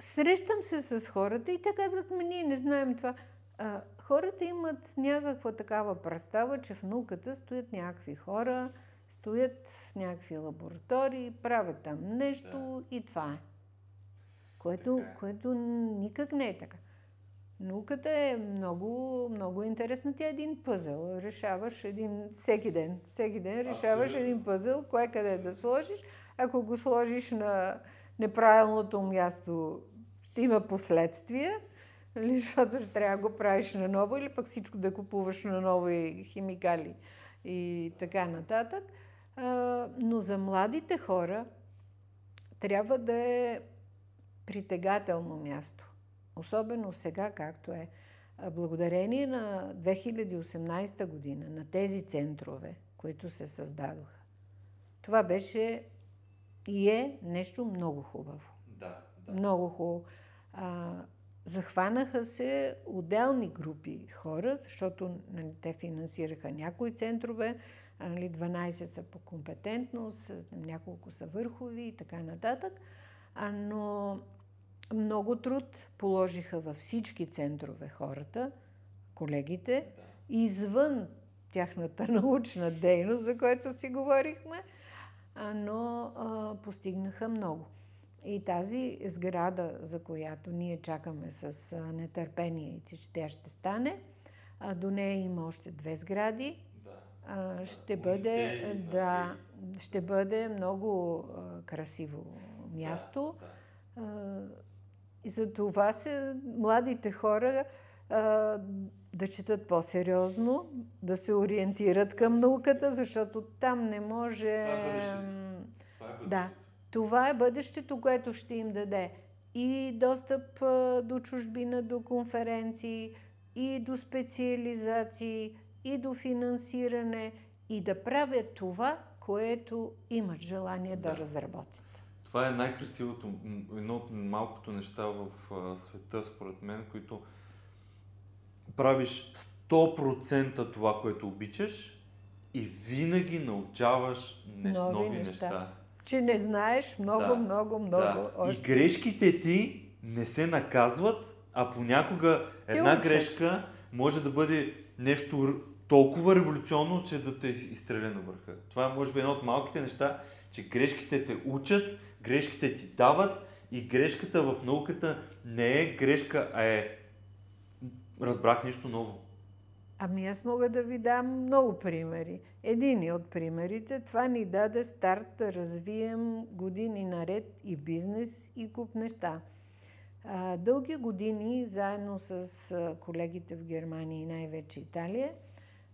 срещам се с хората и те казват ми, ние не знаем това. А, хората имат някаква такава представа, че в науката стоят някакви хора, стоят в някакви лаборатории, правят там нещо да. и това е. Което, е. което никак не е така. Науката е много, много интересна. Тя е един пъзел. Решаваш един всеки ден. Всеки ден решаваш Абсолютно. един пъзел, кое къде да сложиш. Ако го сложиш на неправилното място, ще има последствия. Защото ще трябва да го правиш наново или пък всичко да купуваш на нови химикали и така нататък. Но за младите хора трябва да е притегателно място. Особено сега, както е. Благодарение на 2018 година, на тези центрове, които се създадоха. Това беше и е нещо много хубаво. Да, да. Много хубаво. А, Захванаха се отделни групи хора, защото нали, те финансираха някои центрове, нали, 12 са по компетентност, няколко са върхови и така нататък. А, но много труд положиха във всички центрове хората, колегите, да. извън тяхната научна дейност, за която си говорихме, а, но а, постигнаха много. И тази сграда, за която ние чакаме с нетърпение, че тя ще стане, а до нея има още две сгради. Да. Ще, бъде, да, ще бъде много красиво място. Да, да. И за това се младите хора да четат по-сериозно, да се ориентират към науката, защото там не може. Това е е да, това е бъдещето, което ще им даде и достъп до чужбина, до конференции, и до специализации, и до финансиране, и да правят това, което имат желание да, да разработят. Това е най-красивото, едно от малкото неща в света, според мен, които правиш 100% това, което обичаш и винаги научаваш нови, нови неща. неща че не знаеш много, да, много, много. Да. Още. И грешките ти не се наказват, а понякога една учат. грешка може да бъде нещо толкова революционно, че да те изстреля на върха. Това е може би едно от малките неща, че грешките те учат, грешките ти дават и грешката в науката не е грешка, а е разбрах нещо ново. Ами аз мога да ви дам много примери. Един от примерите, това ни даде старт да развием години наред и бизнес и куп неща. Дълги години, заедно с колегите в Германия и най-вече Италия,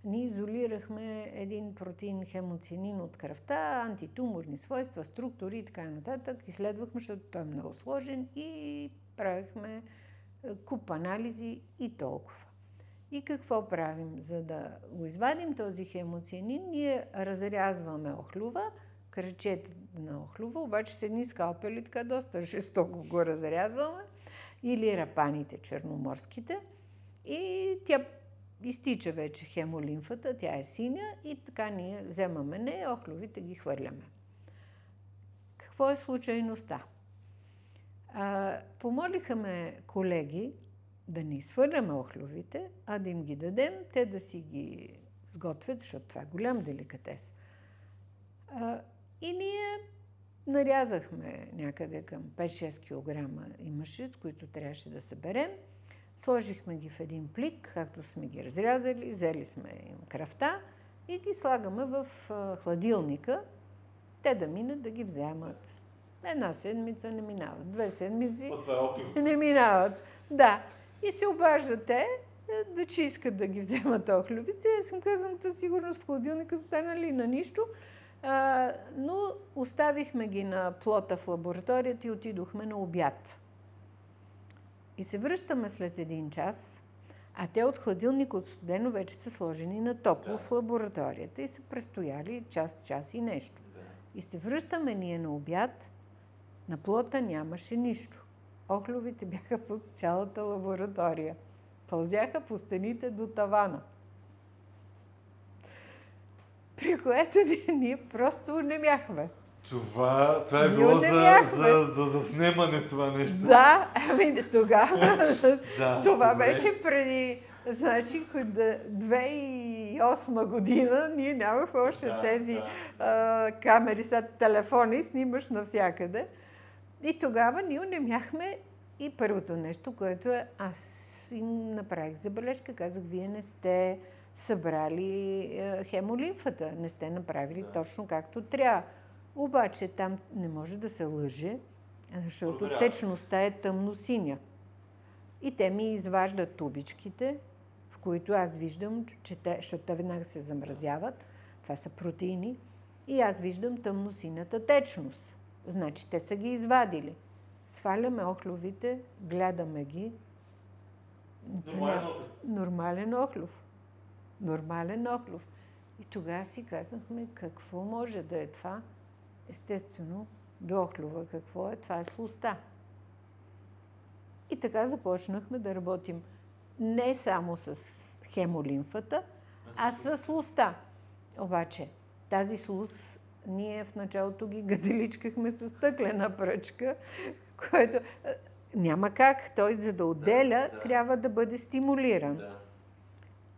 ние изолирахме един протеин хемоцинин от кръвта, антитуморни свойства, структури и така нататък. Изследвахме, защото той е много сложен и правихме куп анализи и толкова. И какво правим? За да го извадим този хемоцианин, ние разрязваме охлюва, кръчете на охлюва, обаче с едни скалпели така доста жестоко го разрязваме, или рапаните черноморските, и тя изтича вече хемолимфата, тя е синя и така ние вземаме нея, охлювите ги хвърляме. Какво е случайността? А, помолиха ме колеги да не изхвърляме охлювите, а да им ги дадем, те да си ги сготвят, защото това е голям деликатес. А, и ние нарязахме някъде към 5-6 кг имаше, с които трябваше да съберем. Сложихме ги в един плик, както сме ги разрязали, взели сме им кръвта и ги слагаме в хладилника, те да минат да ги вземат. Една седмица не минават, две седмици е не минават. Да. И се обаждат те, да че искат да ги вземат охлювите. Аз съм казвам, то сигурно в хладилника станали на нищо. А, но оставихме ги на плота в лабораторията и отидохме на обяд. И се връщаме след един час, а те от хладилник от студено вече са сложени на топло да. в лабораторията и са престояли час, час и нещо. Да. И се връщаме ние на обяд, на плота нямаше нищо. Охлювите бяха по цялата лаборатория. Пълзяха по стените до тавана. При което ние, ние просто не бяхме. Това, това е било за, за, за заснемане това нещо. Да, ами тогава. да, това добре. беше преди, значи, 2008 година, ние нямахме още да, тези да. А, камери, са телефони, снимаш навсякъде. И тогава ние не бяхме и първото нещо, което е, аз им направих забележка, казах, вие не сте събрали е, хемолимфата, не сте направили да. точно както трябва. Обаче там не може да се лъже, защото Благодаря. течността е тъмно-синя. И те ми изваждат тубичките, в които аз виждам, че те, защото те веднага се замразяват, това са протеини, и аз виждам тъмно-синята течност. Значи те са ги извадили. Сваляме охлювите, гледаме ги. Нормален охлюв. Нормален охлюв. Нормален охлюв. И тогава си казахме какво може да е това. Естествено, до охлюва какво е? Това е слуста. И така започнахме да работим не само с хемолимфата, а с слуста. Обаче тази слуз ние в началото ги гаделичкахме с стъклена пръчка, което няма как. Той, за да отделя, да, да. трябва да бъде стимулиран. Да.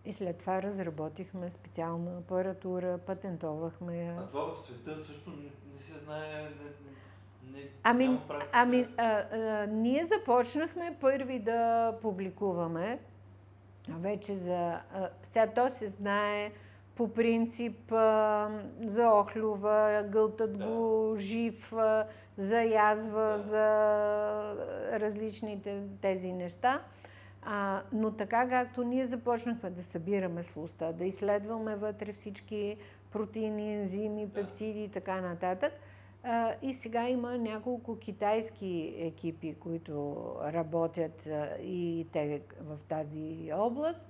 И след това разработихме специална апаратура, патентовахме я. А това в света също не, не се знае, не, не, не ами, ами а, а, ние започнахме първи да публикуваме. Вече за... А, сега то се знае по принцип а, за охлюва, гълтат да. го жив, а, за язва, да. за различните тези неща. А, но така както ние започнахме да събираме слуста, да изследваме вътре всички протеини, ензими, пептиди и така нататък, а, и сега има няколко китайски екипи, които работят а, и те в тази област.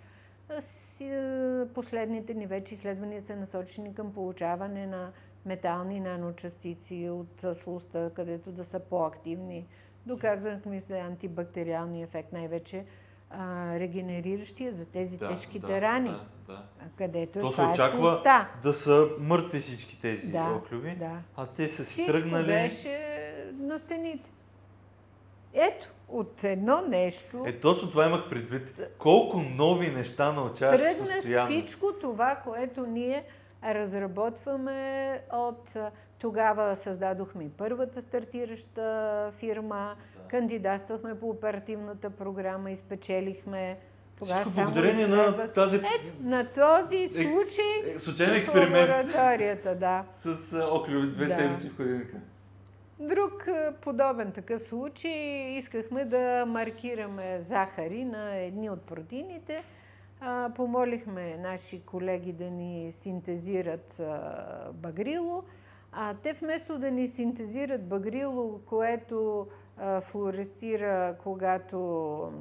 Последните ни вече изследвания са насочени към получаване на метални наночастици от слуста, където да са по-активни. Доказахме се антибактериалния ефект, най-вече а, регенериращия за тези да, тежките да, рани, да, да. където То това се очаква е слуста. да са мъртви всички тези да, оклюви, да. а те са си Всичко тръгнали... беше на стените. Ето, от едно нещо... Е, точно това имах предвид. Колко нови неща научаваш Тръгна постоянно. всичко това, което ние разработваме от... Тогава създадохме първата стартираща фирма. Кандидатствахме по оперативната програма и спечелихме тогава Всичко благодарение на тази... Ето, на този е, случай е, случайен експеримент. лабораторията, да. С оклюви две да. седмици в ходилника. Друг подобен такъв случай искахме да маркираме захари на едни от протеините. А, помолихме наши колеги да ни синтезират а, багрило, а те вместо да ни синтезират багрило, което а, флуоресцира, когато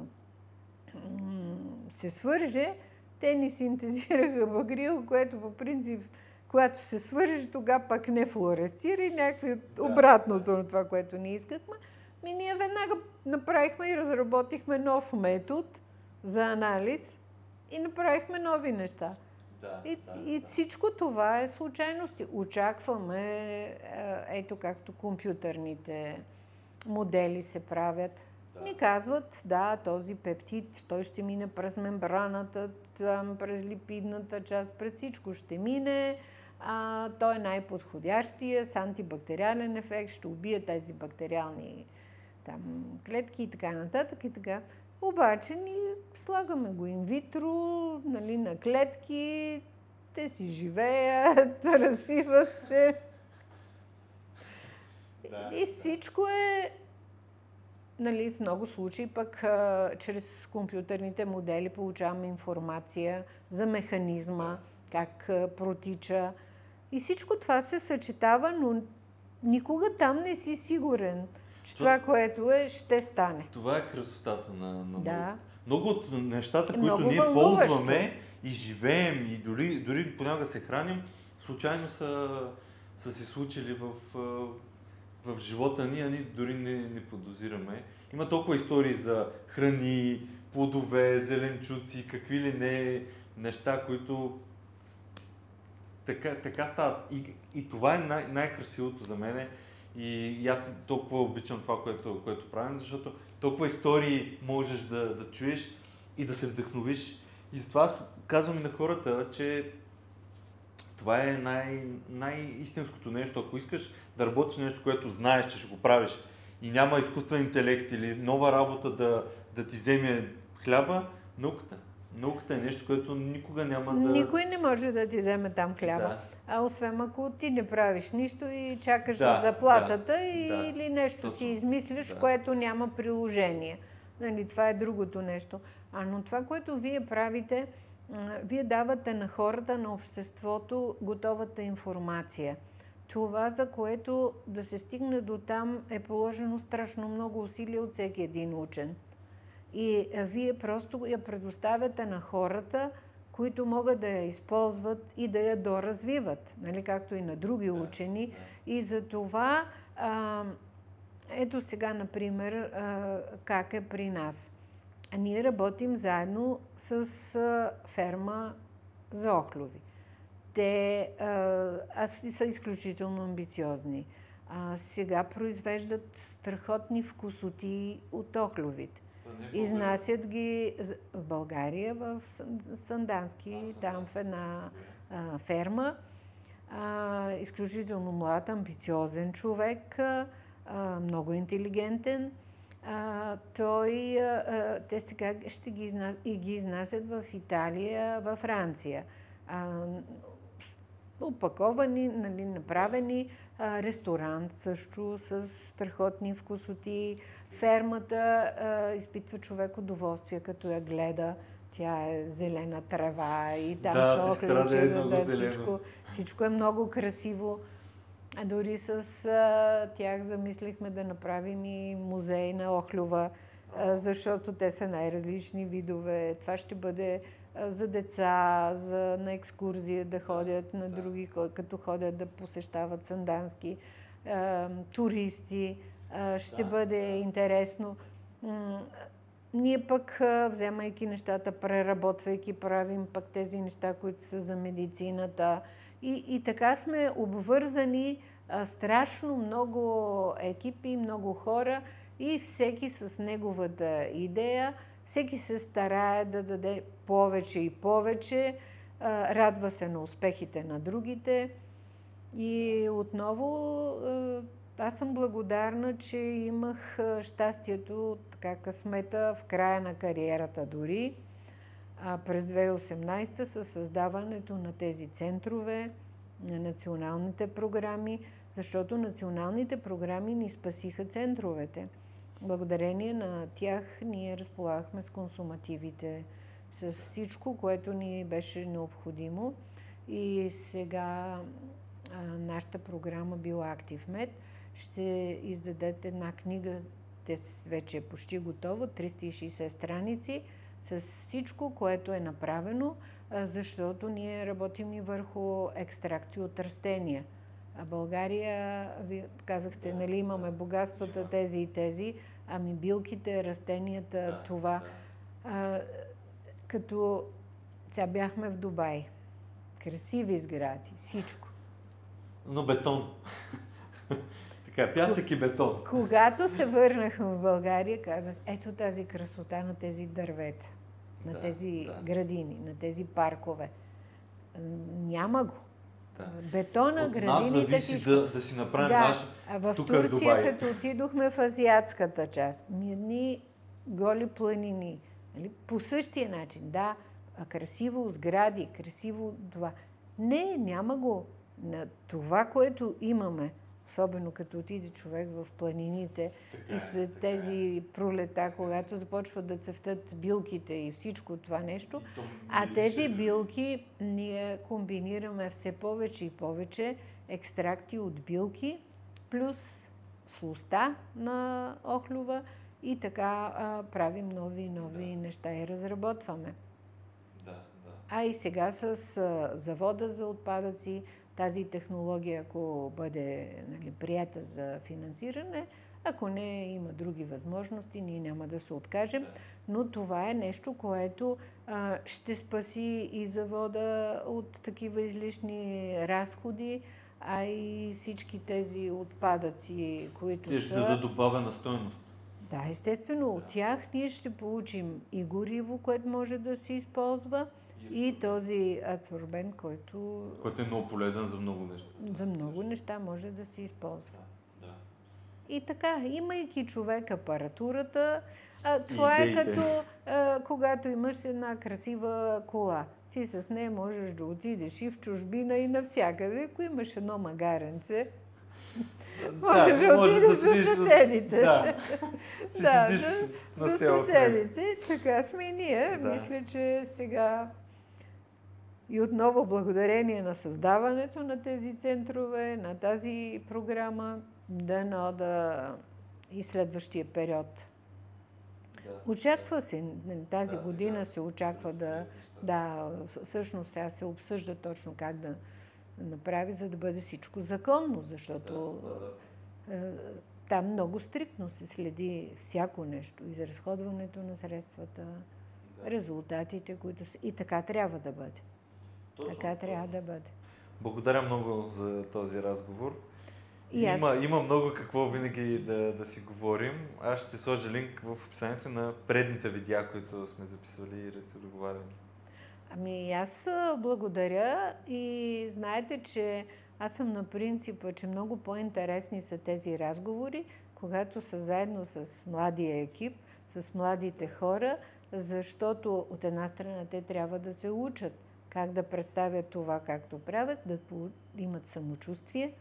се свърже, те ни синтезираха багрил, което по принцип, когато се свържи, тогава пък не флуоресцира и някакви да, обратното да. на това, което ни искахме. Ми ние веднага направихме и разработихме нов метод за анализ и направихме нови неща. Да, и, да, и да. всичко това е случайности. Очакваме, е, ето както компютърните модели се правят. Да. Ми казват, да, този пептид, той ще мине през мембраната, там, през липидната част, през всичко ще мине. А, той е най-подходящия с антибактериален ефект, ще убие тези бактериални там, клетки и така нататък и така. Обаче ни слагаме го инвитро, нали, на клетки, те си живеят, развиват се. Да, и всичко е нали, в много случаи пък а, чрез компютърните модели получаваме информация за механизма, как а, протича. И всичко това се съчетава, но никога там не си сигурен, че това, това което е, ще стане. Това е красотата на, на да. Много от нещата, които много ние вълнуващо. ползваме и живеем и дори, дори понякога се храним, случайно са, са се случили в в живота ни, а ние дори не, не подозираме. Има толкова истории за храни, плодове, зеленчуци, какви ли не неща, които така, така стават. И, и това е най- най-красивото за мен. И, и аз толкова обичам това, което, което правим, защото толкова истории можеш да, да чуеш и да се вдъхновиш. И затова аз казвам и на хората, че това е най- най-истинското нещо. Ако искаш да работиш нещо, което знаеш, че ще го правиш и няма изкуствен интелект или нова работа да, да ти вземе хляба, науката. Науката е нещо, което никога няма да... Никой не може да ти вземе там хляба. Да. А освен ако ти не правиш нищо и чакаш да, заплатата да, и, да. или нещо Точно. си измислиш, да. което няма приложение. Нали, това е другото нещо. А но това, което вие правите, вие давате на хората, на обществото готовата информация. Това, за което да се стигне до там, е положено страшно много усилия от всеки един учен. И вие просто я предоставяте на хората, които могат да я използват и да я доразвиват, нали, както и на други учени. И за това, а, ето сега, например, а, как е при нас. Ние работим заедно с а, ферма за охлюви. Те а, са изключително амбициозни. А, сега произвеждат страхотни вкусоти от охлювите. Изнасят ги в България, в Сандански, там в една а, ферма. А, изключително млад, амбициозен човек, а, много интелигентен. А, той, а, те сега ще ги, изнас, и ги изнасят в Италия, във Франция. А, опаковани, нали, направени. А, ресторант също с страхотни вкусоти. Фермата а, изпитва човек удоволствие, като я гледа. Тя е зелена трава и там да, са оключета, да, всичко, всичко е много красиво. А дори с а, тях замислихме да направим и музей на Охлюва, а, защото те са най-различни видове. Това ще бъде а, за деца, за, на екскурзия да ходят на други, като ходят да посещават Сандански, а, туристи. Ще да, бъде да. интересно. Ние пък, вземайки нещата, преработвайки, правим пък тези неща, които са за медицината, и, и така сме обвързани а, страшно много екипи, много хора и всеки с неговата идея, всеки се старае да даде повече и повече, а, радва се на успехите на другите. И отново а, аз съм благодарна, че имах щастието, така късмета в края на кариерата дори а, през 2018 със създаването на тези центрове, на националните програми, защото националните програми ни спасиха центровете. Благодарение на тях ние разполагахме с консумативите, с всичко, което ни беше необходимо. И сега а, нашата програма Bioactive Med ще издадете една книга, те вече е почти готова, 360 страници, с всичко, което е направено, защото ние работим и върху екстракти от растения. А България, вие казахте, нали, имаме богатствата тези и тези, ами билките, растенията, да, това. Да. А, като сега бяхме в Дубай. Красиви сгради, всичко. Но бетон. Така, пясък и бетон. Когато се върнахме в България, казах, ето тази красота на тези дървета, на да, тези да. градини, на тези паркове. Няма го. Да. Бетона, От градините, нас всичко. Да, да си направим да. наш а в тук Турция, Дубай. като отидохме в азиатската част, едни голи планини, нали? по същия начин, да, красиво сгради, красиво това. Не, няма го. На това, което имаме, особено като отиде човек в планините така, и след е. тези е. пролета, когато започват да цъфтат билките и всичко това нещо, а тези билки ние комбинираме все повече и повече екстракти от билки, плюс слуста на охлюва и така а, правим нови и нови да. неща и разработваме. Да, да. А и сега с а, завода за отпадъци, тази технология, ако бъде нали, прията за финансиране, ако не има други възможности, ние няма да се откажем. Но това е нещо, което а, ще спаси и завода от такива излишни разходи, а и всички тези отпадъци, които Те ще са... дадат добавена стоеност. Да, естествено, от тях ние ще получим и гориво, което може да се използва, и, този адсорбент, който... Който е много полезен за много неща. За много неща може да се използва. Да, да. И така, имайки човек апаратурата, а, това е като а, когато имаш една красива кола. Ти с нея можеш да отидеш и в чужбина, и навсякъде. Ако имаш едно магаренце, Можеш да, може отидеш да до съседите. Да, да до, на до съседите. Така сме и ние. Да. Мисля, че сега и отново благодарение на създаването на тези центрове, на тази програма, дано да и следващия период. Да. Очаква се, тази да, година се очаква да, да, всъщност сега се обсъжда точно как да, направи, за да бъде всичко законно, защото да, да, да. там много стриктно се следи всяко нещо, изразходването на средствата, резултатите, които са... И така трябва да бъде. Точно, така трябва да бъде. Благодаря много за този разговор. И аз... има, има много какво винаги да, да си говорим. Аз ще сложа линк в описанието на предните видеа, които сме записали и разговаряли. Ами аз благодаря и знаете, че аз съм на принципа, че много по-интересни са тези разговори, когато са заедно с младия екип, с младите хора, защото от една страна те трябва да се учат как да представят това, както правят, да имат самочувствие.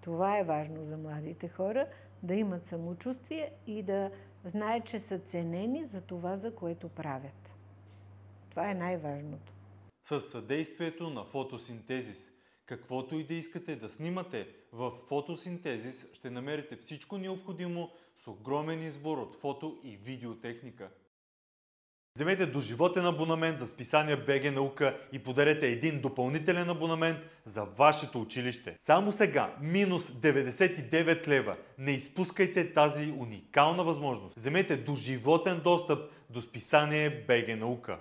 Това е важно за младите хора, да имат самочувствие и да знаят, че са ценени за това, за което правят. Това е най-важното. С съдействието на фотосинтезис. Каквото и да искате да снимате, в фотосинтезис ще намерите всичко необходимо с огромен избор от фото и видеотехника. Вземете доживотен абонамент за списание БГ Наука и подарете един допълнителен абонамент за вашето училище. Само сега, минус 99 лева. Не изпускайте тази уникална възможност. Вземете доживотен достъп до списание БГ Наука.